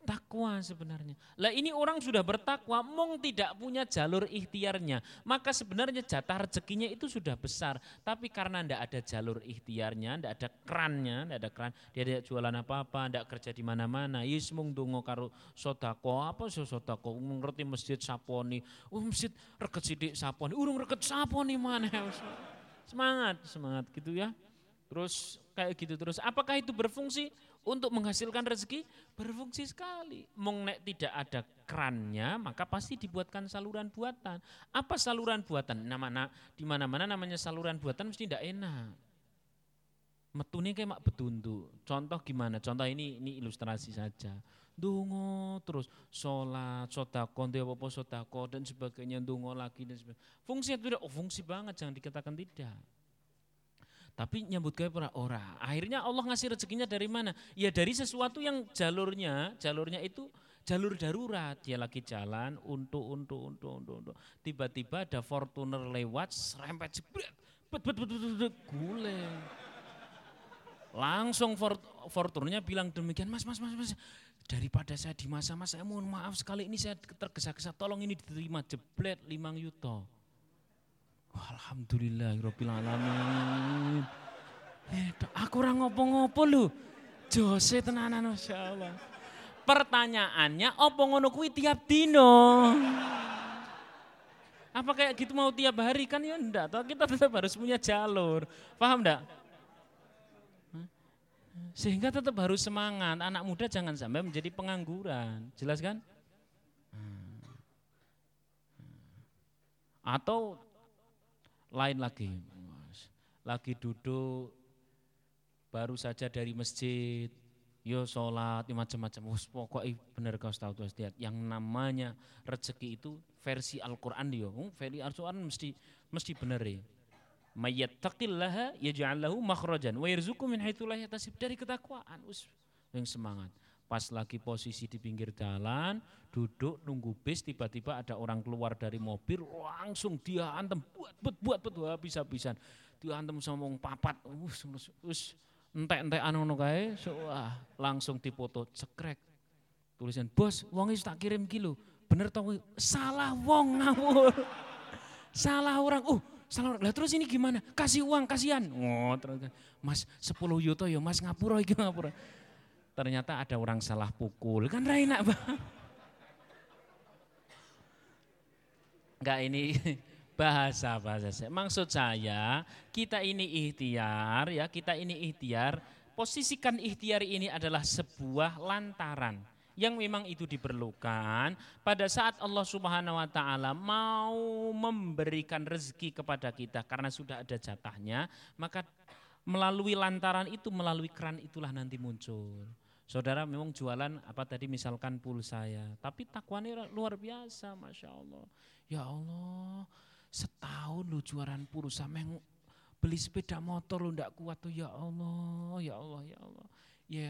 Takwa sebenarnya. Lah ini orang sudah bertakwa, mong tidak punya jalur ikhtiarnya. Maka sebenarnya jatah rezekinya itu sudah besar. Tapi karena tidak ada jalur ikhtiarnya, tidak ada kerannya, tidak ada keran, dia tidak jualan apa-apa, tidak kerja di mana-mana. Yus mung dungo karo sodako, apa sih sodako, ngerti masjid saponi, oh masjid reket sidik saponi, urung reket saponi mana. Semangat, semangat gitu ya. Terus kayak gitu terus. Apakah itu berfungsi? Untuk menghasilkan rezeki berfungsi sekali. Mong tidak ada kerannya, maka pasti dibuatkan saluran buatan. Apa saluran buatan? Nama di mana-mana namanya saluran buatan mesti tidak enak. Metune kayak mak betundu. Contoh gimana? Contoh ini ini ilustrasi saja. Dungo terus sholat, sodako, apa sodako dan sebagainya, dungo lagi dan sebagainya. Fungsi itu tidak, oh fungsi banget, jangan dikatakan tidak. Tapi nyambut gawe ora ora. Akhirnya Allah ngasih rezekinya dari mana? Ya dari sesuatu yang jalurnya, jalurnya itu jalur darurat. Dia lagi jalan untuk untuk untuk untuk untuk. Tiba-tiba ada Fortuner lewat, serempet jebret, bet bet bet bet, bet gule. Langsung Fort, Fortunernya bilang demikian, Mas, Mas, Mas, Mas, daripada saya di masa-masa saya mohon maaf sekali ini saya tergesa-gesa, tolong ini diterima jeblet limang yuto. Alhamdulillahirabbil alamin. Eh, aku ora ngopo-ngopo lho. Jose tenanan masyaallah. Pertanyaannya apa ngono kuwi tiap dino? Apa kayak gitu mau tiap hari kan ya enggak, toh kita tetap harus punya jalur. Paham enggak? Sehingga tetap harus semangat, anak muda jangan sampai menjadi pengangguran. Jelas kan? Atau lain lagi. Lagi duduk baru saja dari masjid, yo sholat, yo macam-macam. Pokoknya bener kau tahu tuh. Yang namanya rezeki itu versi Al-Quran dia. Oh, versi Al-Quran mesti mesti bener ya. Mayyattaqillaha yaj'al lahu makhrajan wa yarzuqhu min haitsu la Dari ketakwaan, us yang semangat. Pas lagi posisi di pinggir jalan, duduk nunggu bis, tiba-tiba ada orang keluar dari mobil, langsung dia antem buat buat buat buat habis-habisan. Dia antem sama wong papat, us us entek-entek anu ngono kae, wah langsung dipoto cekrek. Tulisan, "Bos, wong tak kirim kilo." Bener tau salah wong ngawur. salah orang. Uh, salah orang. Lah terus ini gimana? Kasih uang, kasihan. Oh, terus Mas 10 yuto ya Mas ngapura iki ngapura ternyata ada orang salah pukul. Kan enak banget. Enggak ini bahasa bahasa saya. Maksud saya kita ini ikhtiar ya, kita ini ikhtiar. Posisikan ikhtiar ini adalah sebuah lantaran yang memang itu diperlukan pada saat Allah Subhanahu wa taala mau memberikan rezeki kepada kita karena sudah ada jatahnya, maka melalui lantaran itu, melalui keran itulah nanti muncul. Saudara memang jualan apa tadi misalkan pulsa ya, tapi takwanya luar biasa, masya Allah. Ya Allah, setahun lu jualan pulsa, meng beli sepeda motor lu ndak kuat tuh ya Allah, ya Allah, ya Allah. Ya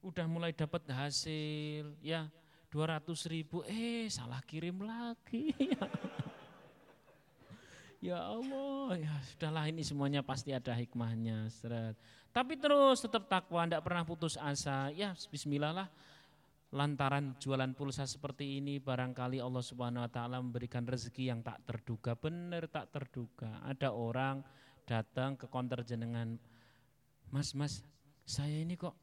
udah mulai dapat hasil, ya 200 ribu, eh salah kirim lagi. ya Allah, ya sudahlah ini semuanya pasti ada hikmahnya. Seret. Tapi terus tetap takwa, tidak pernah putus asa. Ya bismillah lah. Lantaran jualan pulsa seperti ini barangkali Allah Subhanahu wa taala memberikan rezeki yang tak terduga, benar tak terduga. Ada orang datang ke konter jenengan, "Mas, Mas, saya ini kok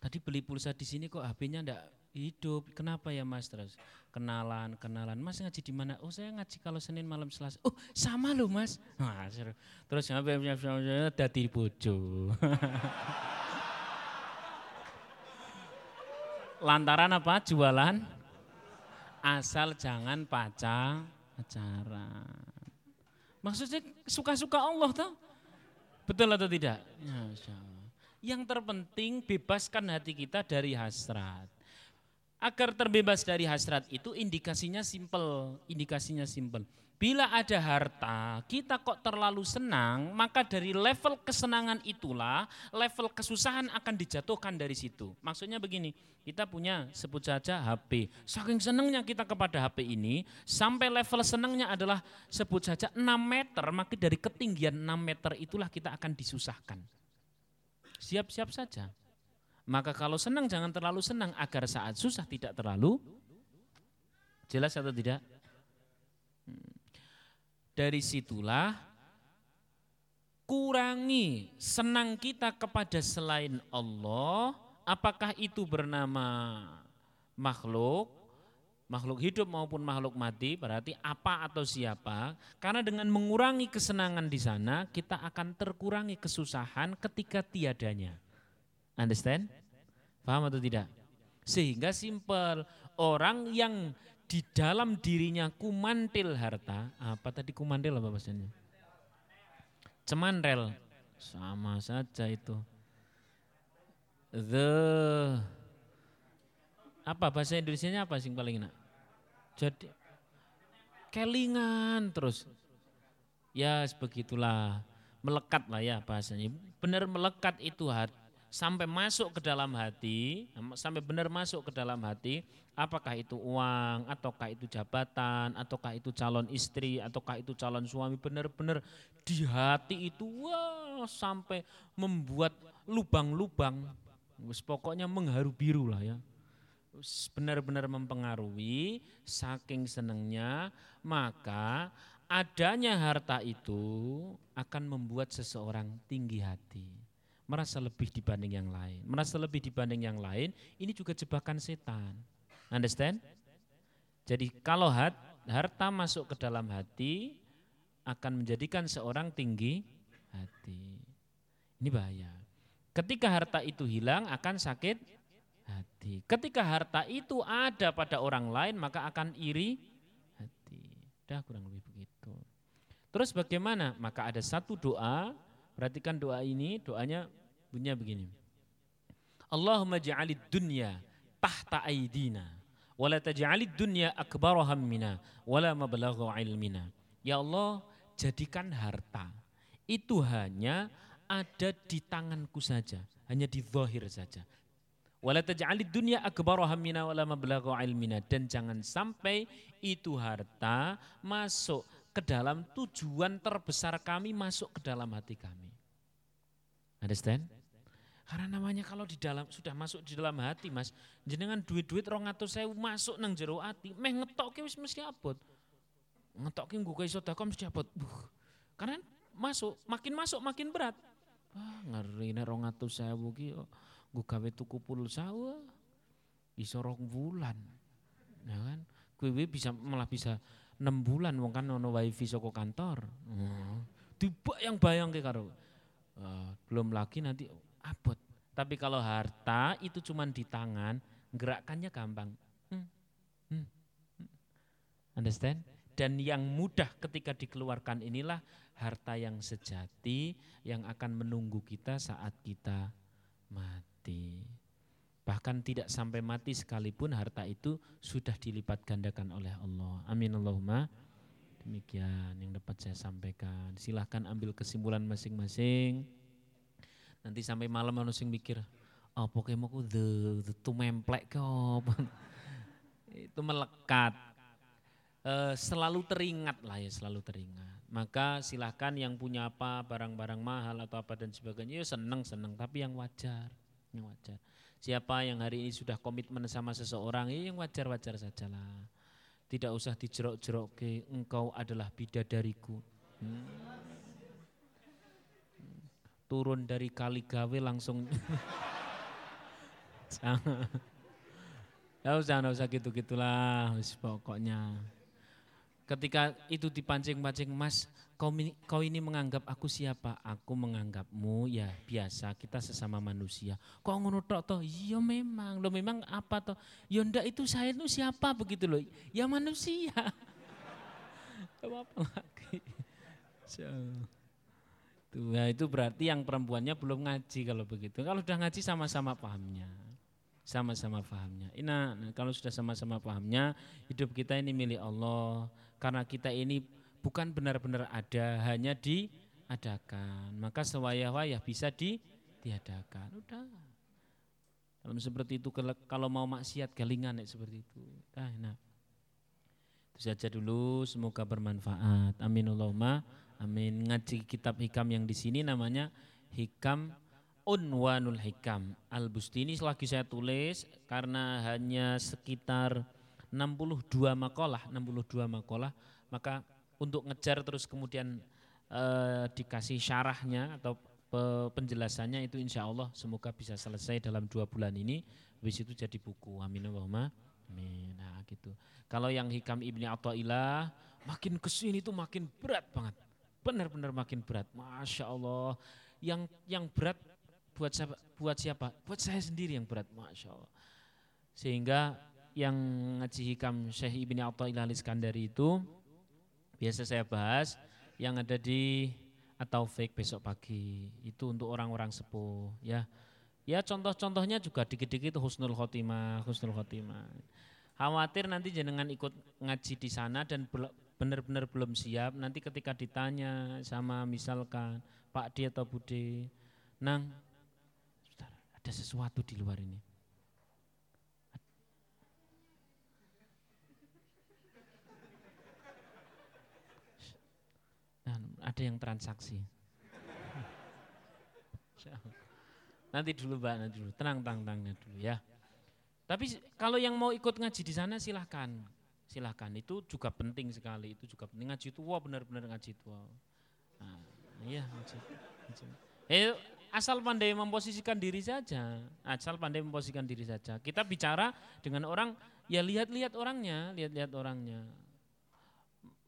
tadi beli pulsa di sini kok HP-nya ndak hidup. Kenapa ya Mas terus? Kenalan, kenalan. Mas ngaji di mana? Oh saya ngaji kalau Senin malam Selasa. Oh sama loh Mas. Nah, seru. Terus sampai dadi bojo. Lantaran apa? Jualan asal jangan pacar pacaran. Maksudnya suka-suka Allah tuh. Betul atau tidak? Ya, Yang terpenting bebaskan hati kita dari hasrat. Agar terbebas dari hasrat itu indikasinya simple, indikasinya simple. Bila ada harta, kita kok terlalu senang, maka dari level kesenangan itulah level kesusahan akan dijatuhkan dari situ. Maksudnya begini, kita punya sebut saja HP. Saking senangnya kita kepada HP ini, sampai level senangnya adalah sebut saja 6 meter, maka dari ketinggian 6 meter itulah kita akan disusahkan. Siap-siap saja. Maka kalau senang jangan terlalu senang agar saat susah tidak terlalu jelas atau tidak? Hmm. Dari situlah kurangi senang kita kepada selain Allah, apakah itu bernama makhluk, makhluk hidup maupun makhluk mati, berarti apa atau siapa? Karena dengan mengurangi kesenangan di sana, kita akan terkurangi kesusahan ketika tiadanya. Understand? Paham atau tidak? Sehingga simpel, orang yang di dalam dirinya kumantil harta, apa tadi kumantil apa bahasanya? Cemanrel, sama saja itu. The apa bahasa Indonesia-nya apa sih paling enak? Jadi kelingan terus. Ya sebegitulah melekat lah ya bahasanya. Benar melekat itu hati sampai masuk ke dalam hati, sampai benar masuk ke dalam hati, apakah itu uang, ataukah itu jabatan, ataukah itu calon istri, ataukah itu calon suami, benar-benar di hati itu wah sampai membuat lubang-lubang, pokoknya mengharu biru lah ya. Benar-benar mempengaruhi, saking senangnya, maka adanya harta itu akan membuat seseorang tinggi hati merasa lebih dibanding yang lain. Merasa lebih dibanding yang lain, ini juga jebakan setan. Understand? Jadi kalau hat, harta masuk ke dalam hati, akan menjadikan seorang tinggi hati. Ini bahaya. Ketika harta itu hilang akan sakit hati. Ketika harta itu ada pada orang lain maka akan iri hati. Dah kurang lebih begitu. Terus bagaimana? Maka ada satu doa Perhatikan doa ini, doanya bunyinya begini. Allahumma ja'alid dunya tahta aidina wala taj'alid dunya akbar hammina wala mablagha ilmina. Ya Allah, jadikan harta itu hanya ada di tanganku saja, hanya di zahir saja. Wala taj'alid dunya akbar hammina wala mablagha ilmina dan jangan sampai itu harta masuk ke dalam tujuan terbesar kami masuk ke dalam hati kami. Understand? Karena namanya kalau di dalam sudah masuk di dalam hati, Mas, jenengan duit-duit rong saya masuk nang jero hati, meh ngetok wis mesti abot. Ngetok gue iso sedekah mesti abot. Buh. Karena masuk, makin masuk makin berat. Wah, ngeri nek rong saya ki gue gawe tuku pulsa iso rong bulan. Ya kan? Gue bisa malah bisa enam bulan wong kan ono wifi soko kantor. Hmm. Yang bayang ke karo. Uh, belum lagi nanti abot. Tapi kalau harta itu cuma di tangan, gerakannya gampang. Hmm. Hmm. Hmm. Understand? Dan yang mudah ketika dikeluarkan inilah harta yang sejati yang akan menunggu kita saat kita mati. Bahkan tidak sampai mati sekalipun harta itu sudah dilipat gandakan oleh Allah. Amin Allahumma. Demikian yang dapat saya sampaikan. Silahkan ambil kesimpulan masing-masing. Nanti sampai malam yang mikir, oh pokoknya mau the, the tu memplek Itu melekat. E, selalu teringat lah ya, selalu teringat. Maka silahkan yang punya apa, barang-barang mahal atau apa dan sebagainya, ya seneng-seneng. Tapi yang wajar, yang wajar. Siapa yang hari ini sudah komitmen sama seseorang, ya yang wajar-wajar sajalah. Tidak usah dijerok-jerok ke engkau adalah bidadariku. Hmm. Turun dari kali gawe langsung. jangan. Usah, usah gitu-gitulah, pokoknya. Ketika itu dipancing-pancing, Mas, kau ini, kau ini menganggap aku siapa? Aku menganggapmu ya biasa, kita sesama manusia. Kok ngono tok toh? Iya memang, lo memang apa toh? Ya ndak itu saya itu siapa begitu loh? Ya manusia. apa lagi? Tuh, ya itu berarti yang perempuannya belum ngaji kalau begitu. Kalau sudah ngaji sama-sama pahamnya. Sama-sama pahamnya. Nah, kalau sudah sama-sama pahamnya, hidup kita ini milik Allah. Karena kita ini bukan benar-benar ada, hanya diadakan. Maka sewayah-wayah bisa diadakan. Udah. Kalau seperti itu kalau mau maksiat galingan seperti itu. Dah, nah. Itu saja dulu, semoga bermanfaat. Amin Allahumma. Amin. Ngaji kitab hikam yang di sini namanya Hikam Unwanul Hikam. Al-Bustini selagi saya tulis karena hanya sekitar 62 makalah, 62 makalah, maka untuk ngejar terus kemudian eh, dikasih syarahnya atau penjelasannya itu insya Allah semoga bisa selesai dalam dua bulan ini. Habis itu jadi buku. Amin Allahumma. Amin. Nah gitu. Kalau yang hikam ibni Atta'illah makin ke sini itu makin berat banget. Benar-benar makin berat. Masya Allah. Yang yang berat buat siapa buat siapa? Buat saya sendiri yang berat. Masya Allah. Sehingga yang ngaji hikam Syekh Ibni Atta'illah Iskandari itu biasa saya bahas yang ada di atau fake besok pagi. Itu untuk orang-orang sepuh ya. Ya contoh-contohnya juga dikit-dikit husnul khotimah husnul khotimah. Khawatir nanti jenengan ikut ngaji di sana dan benar-benar belum siap nanti ketika ditanya sama misalkan Pak Di atau Bude nang ada sesuatu di luar ini ada yang transaksi. nanti dulu Mbak, nanti dulu. Tenang, tenang, tenang dulu ya. Tapi kalau yang mau ikut ngaji di sana silahkan. Silahkan, itu juga penting sekali. Itu juga penting. Ngaji itu, wah benar-benar ngaji. Wow. Nah, iya ngaji. ngaji. Eh, asal pandai memposisikan diri saja. Asal pandai memposisikan diri saja. Kita bicara dengan orang, ya lihat-lihat orangnya, lihat-lihat orangnya.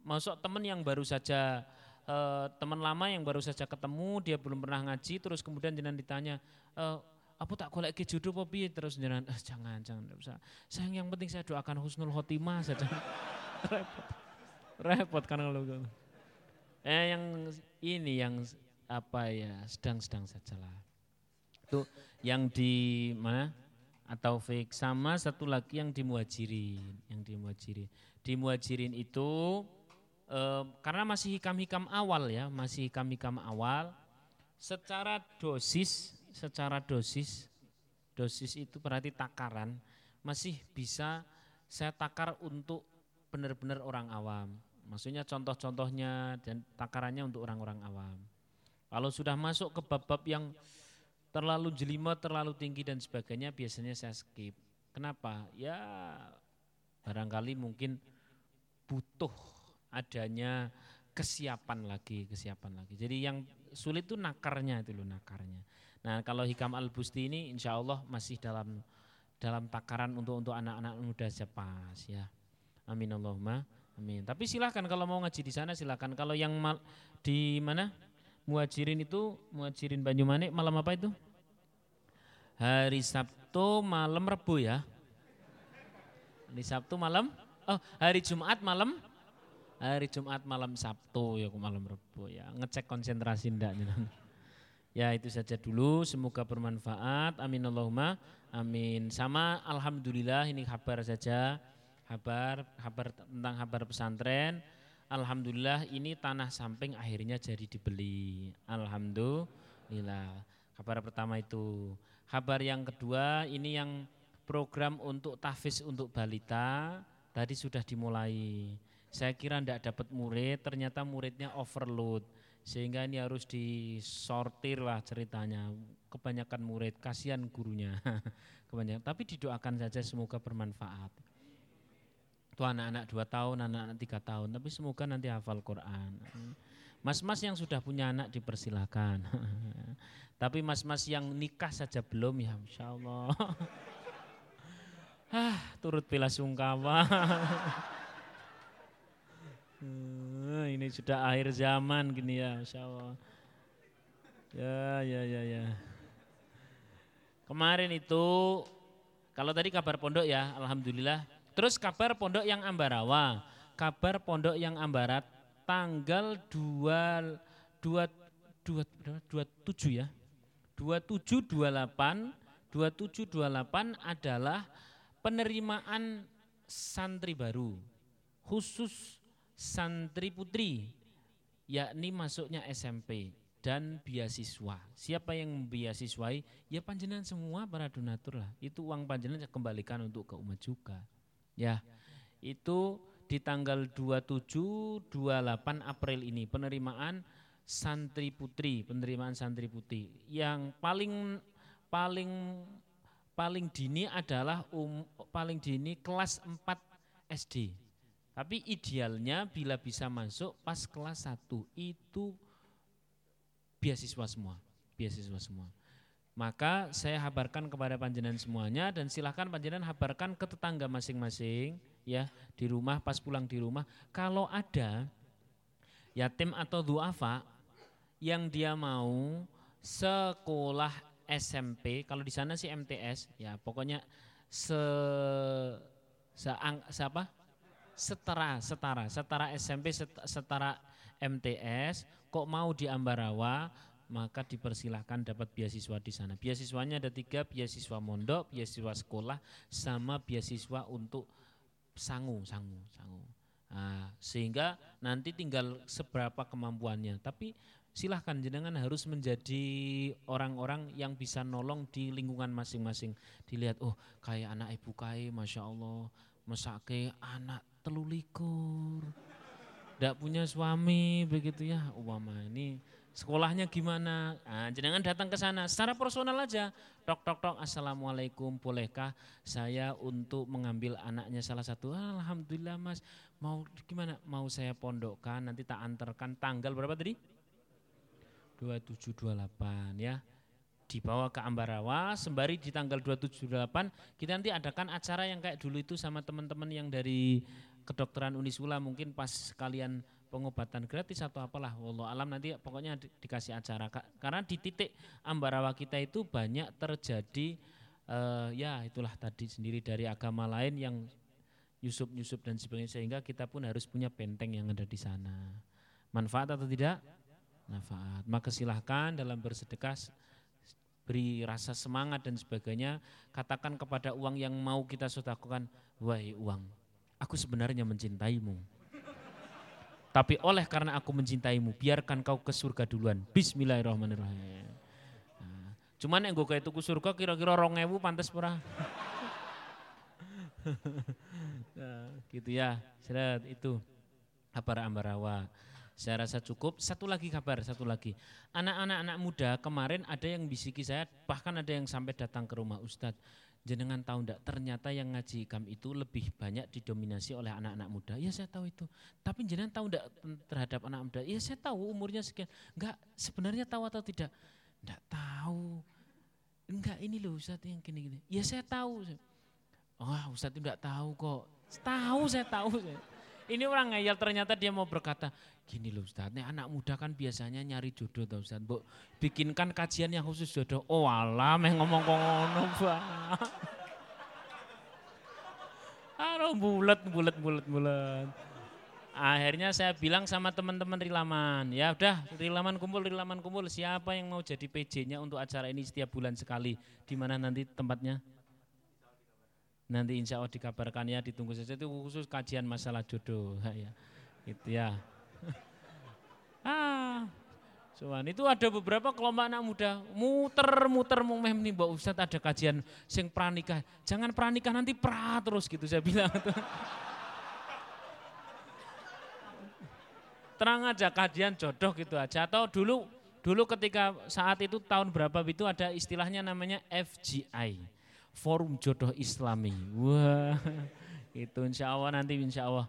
Masuk teman yang baru saja uh, teman lama yang baru saja ketemu, dia belum pernah ngaji, terus kemudian jenengan ditanya, uh, apa tak golek ke jodoh apa terus jenengan eh, jangan jangan tidak usah. Sayang yang penting saya doakan husnul khotimah saja. repot. Repot kan kalau gitu. Eh yang ini yang apa ya sedang-sedang saja lah. Itu yang di mana? Atau fake sama satu lagi yang di muajirin, yang di muajirin. Di muajirin itu karena masih hikam-hikam awal ya, masih hikam-hikam awal. Secara dosis, secara dosis, dosis itu berarti takaran, masih bisa saya takar untuk benar-benar orang awam. Maksudnya contoh-contohnya dan takarannya untuk orang-orang awam. Kalau sudah masuk ke bab-bab yang terlalu jelimet, terlalu tinggi dan sebagainya, biasanya saya skip. Kenapa? Ya barangkali mungkin butuh adanya kesiapan lagi, kesiapan lagi. Jadi yang sulit itu nakarnya itu loh nakarnya. Nah kalau hikam al busti ini insya Allah masih dalam dalam takaran untuk untuk anak-anak muda saja pas ya. Amin Allahumma amin. Tapi silahkan kalau mau ngaji di sana silahkan. Kalau yang mal, di mana muajirin itu muajirin Banyumanik malam apa itu? Hari Sabtu malam Rebu ya. Hari Sabtu malam, oh hari Jumat malam hari Jumat malam Sabtu ya malam Rebo ya. Ngecek konsentrasi ndak ya itu saja dulu. Semoga bermanfaat. Amin Allahumma amin. Sama alhamdulillah ini kabar saja. Kabar kabar tentang kabar pesantren. Alhamdulillah ini tanah samping akhirnya jadi dibeli. Alhamdulillah. Kabar pertama itu. Kabar yang kedua ini yang program untuk tahfiz untuk balita. Tadi sudah dimulai saya kira tidak dapat murid, ternyata muridnya overload. Sehingga ini harus disortir lah ceritanya. Kebanyakan murid, kasihan gurunya. Kebanyakan. Tapi didoakan saja semoga bermanfaat. Itu anak-anak dua tahun, anak-anak tiga tahun. Tapi semoga nanti hafal Quran. Mas-mas yang sudah punya anak dipersilahkan. Tapi mas-mas yang nikah saja belum ya insya Allah. ah, turut bela sungkawa. Hmm, ini sudah akhir zaman gini ya, Masya Allah. Ya, ya, ya, ya. Kemarin itu, kalau tadi kabar pondok ya, Alhamdulillah. Terus kabar pondok yang Ambarawa, kabar pondok yang Ambarat, tanggal 2 2 2 27 ya. 2728 2728 adalah penerimaan santri baru khusus santri putri yakni masuknya SMP dan beasiswa. Siapa yang membiasiswai? Ya panjenengan semua para donatur lah. Itu uang panjenengan kembalikan untuk ke umat juga. Ya. Itu di tanggal 27 28 April ini penerimaan santri putri, penerimaan santri putri. Yang paling paling paling dini adalah um, paling dini kelas 4 SD. Tapi idealnya bila bisa masuk pas kelas 1 itu beasiswa semua, beasiswa semua. Maka saya habarkan kepada panjenengan semuanya dan silahkan panjenengan habarkan ke tetangga masing-masing ya di rumah pas pulang di rumah kalau ada yatim atau duafa yang dia mau sekolah SMP kalau di sana sih MTS ya pokoknya se, se, siapa setara setara setara SMP setara MTS kok mau di Ambarawa maka dipersilahkan dapat beasiswa di sana. Beasiswanya ada tiga, beasiswa mondok, beasiswa sekolah, sama beasiswa untuk sangu, sangu, sangu. Nah, sehingga nanti tinggal seberapa kemampuannya. Tapi silahkan jenengan harus menjadi orang-orang yang bisa nolong di lingkungan masing-masing. Dilihat, oh kayak anak ibu kai, masya Allah, mesake anak telulikur. Tidak punya suami begitu ya. Umpama ini sekolahnya gimana? Nah, jenengan datang ke sana secara personal aja. Tok tok tok assalamualaikum bolehkah saya untuk mengambil anaknya salah satu? Alhamdulillah mas. Mau gimana? Mau saya pondokkan nanti tak antarkan tanggal berapa tadi? 2728 ya dibawa ke Ambarawa sembari di tanggal 2728 kita nanti adakan acara yang kayak dulu itu sama teman-teman yang dari kedokteran Unisula mungkin pas kalian pengobatan gratis atau apalah. Wallah alam nanti pokoknya di, dikasih acara. Karena di titik Ambarawa kita itu banyak terjadi uh, ya itulah tadi sendiri dari agama lain yang Yusuf Yusuf dan sebagainya sehingga kita pun harus punya benteng yang ada di sana. Manfaat atau tidak? Manfaat. Maka silahkan dalam bersedekah beri rasa semangat dan sebagainya katakan kepada uang yang mau kita sedekahkan wahai uang aku sebenarnya mencintaimu. Tapi oleh karena aku mencintaimu, biarkan kau ke surga duluan. Bismillahirrahmanirrahim. Nah, cuman yang gue kayak itu ke surga kira-kira rongewu pantas pura. nah, gitu ya, Seret, itu kabar Ambarawa. Saya rasa cukup. Satu lagi kabar, satu lagi. Anak-anak anak muda kemarin ada yang bisiki saya, bahkan ada yang sampai datang ke rumah Ustadz jenengan tahu enggak ternyata yang ngaji ikam itu lebih banyak didominasi oleh anak-anak muda. Ya saya tahu itu. Tapi jenengan tahu enggak terhadap anak muda? Ya saya tahu umurnya sekian. Enggak sebenarnya tahu atau tidak? Enggak tahu. Enggak ini loh Ustaz yang gini-gini. Ya saya tahu. Oh Ustaz itu enggak tahu kok. Tahu saya tahu. Ini orang ngeyel ternyata dia mau berkata, gini loh Ustaz, nih anak muda kan biasanya nyari jodoh tau Ustaz. Bu, bikinkan kajian yang khusus jodoh. Oh alam yang ngomong ngono Pak. Aduh bulat, bulat, bulat, bulat. Akhirnya saya bilang sama teman-teman Rilaman, ya udah Rilaman kumpul, Rilaman kumpul. Siapa yang mau jadi PJ-nya untuk acara ini setiap bulan sekali? Di mana nanti tempatnya? Nanti insya Allah dikabarkan ya, ditunggu saja itu khusus kajian masalah jodoh. ya, gitu ya. ah, Soan itu ada beberapa kelompok anak muda muter-muter mumeh nih Mbak Ustadz ada kajian sing pranikah. Jangan pranikah nanti pra terus gitu saya bilang. Terang aja kajian jodoh gitu aja atau dulu dulu ketika saat itu tahun berapa itu ada istilahnya namanya FGI Forum Jodoh Islami. Wah, itu insya Allah nanti insya Allah.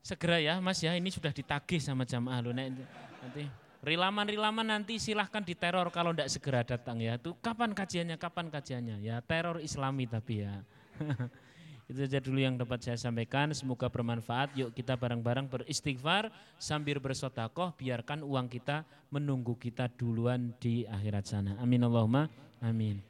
Segera ya mas ya, ini sudah ditagih sama jamaah lo. Nanti rilaman-rilaman nanti silahkan diteror kalau tidak segera datang ya. Itu kapan kajiannya, kapan kajiannya? Ya teror Islami tapi ya. Itu saja dulu yang dapat saya sampaikan. Semoga bermanfaat. Yuk kita bareng-bareng beristighfar sambil bersotakoh. Biarkan uang kita menunggu kita duluan di akhirat sana. Amin Allahumma. Amin.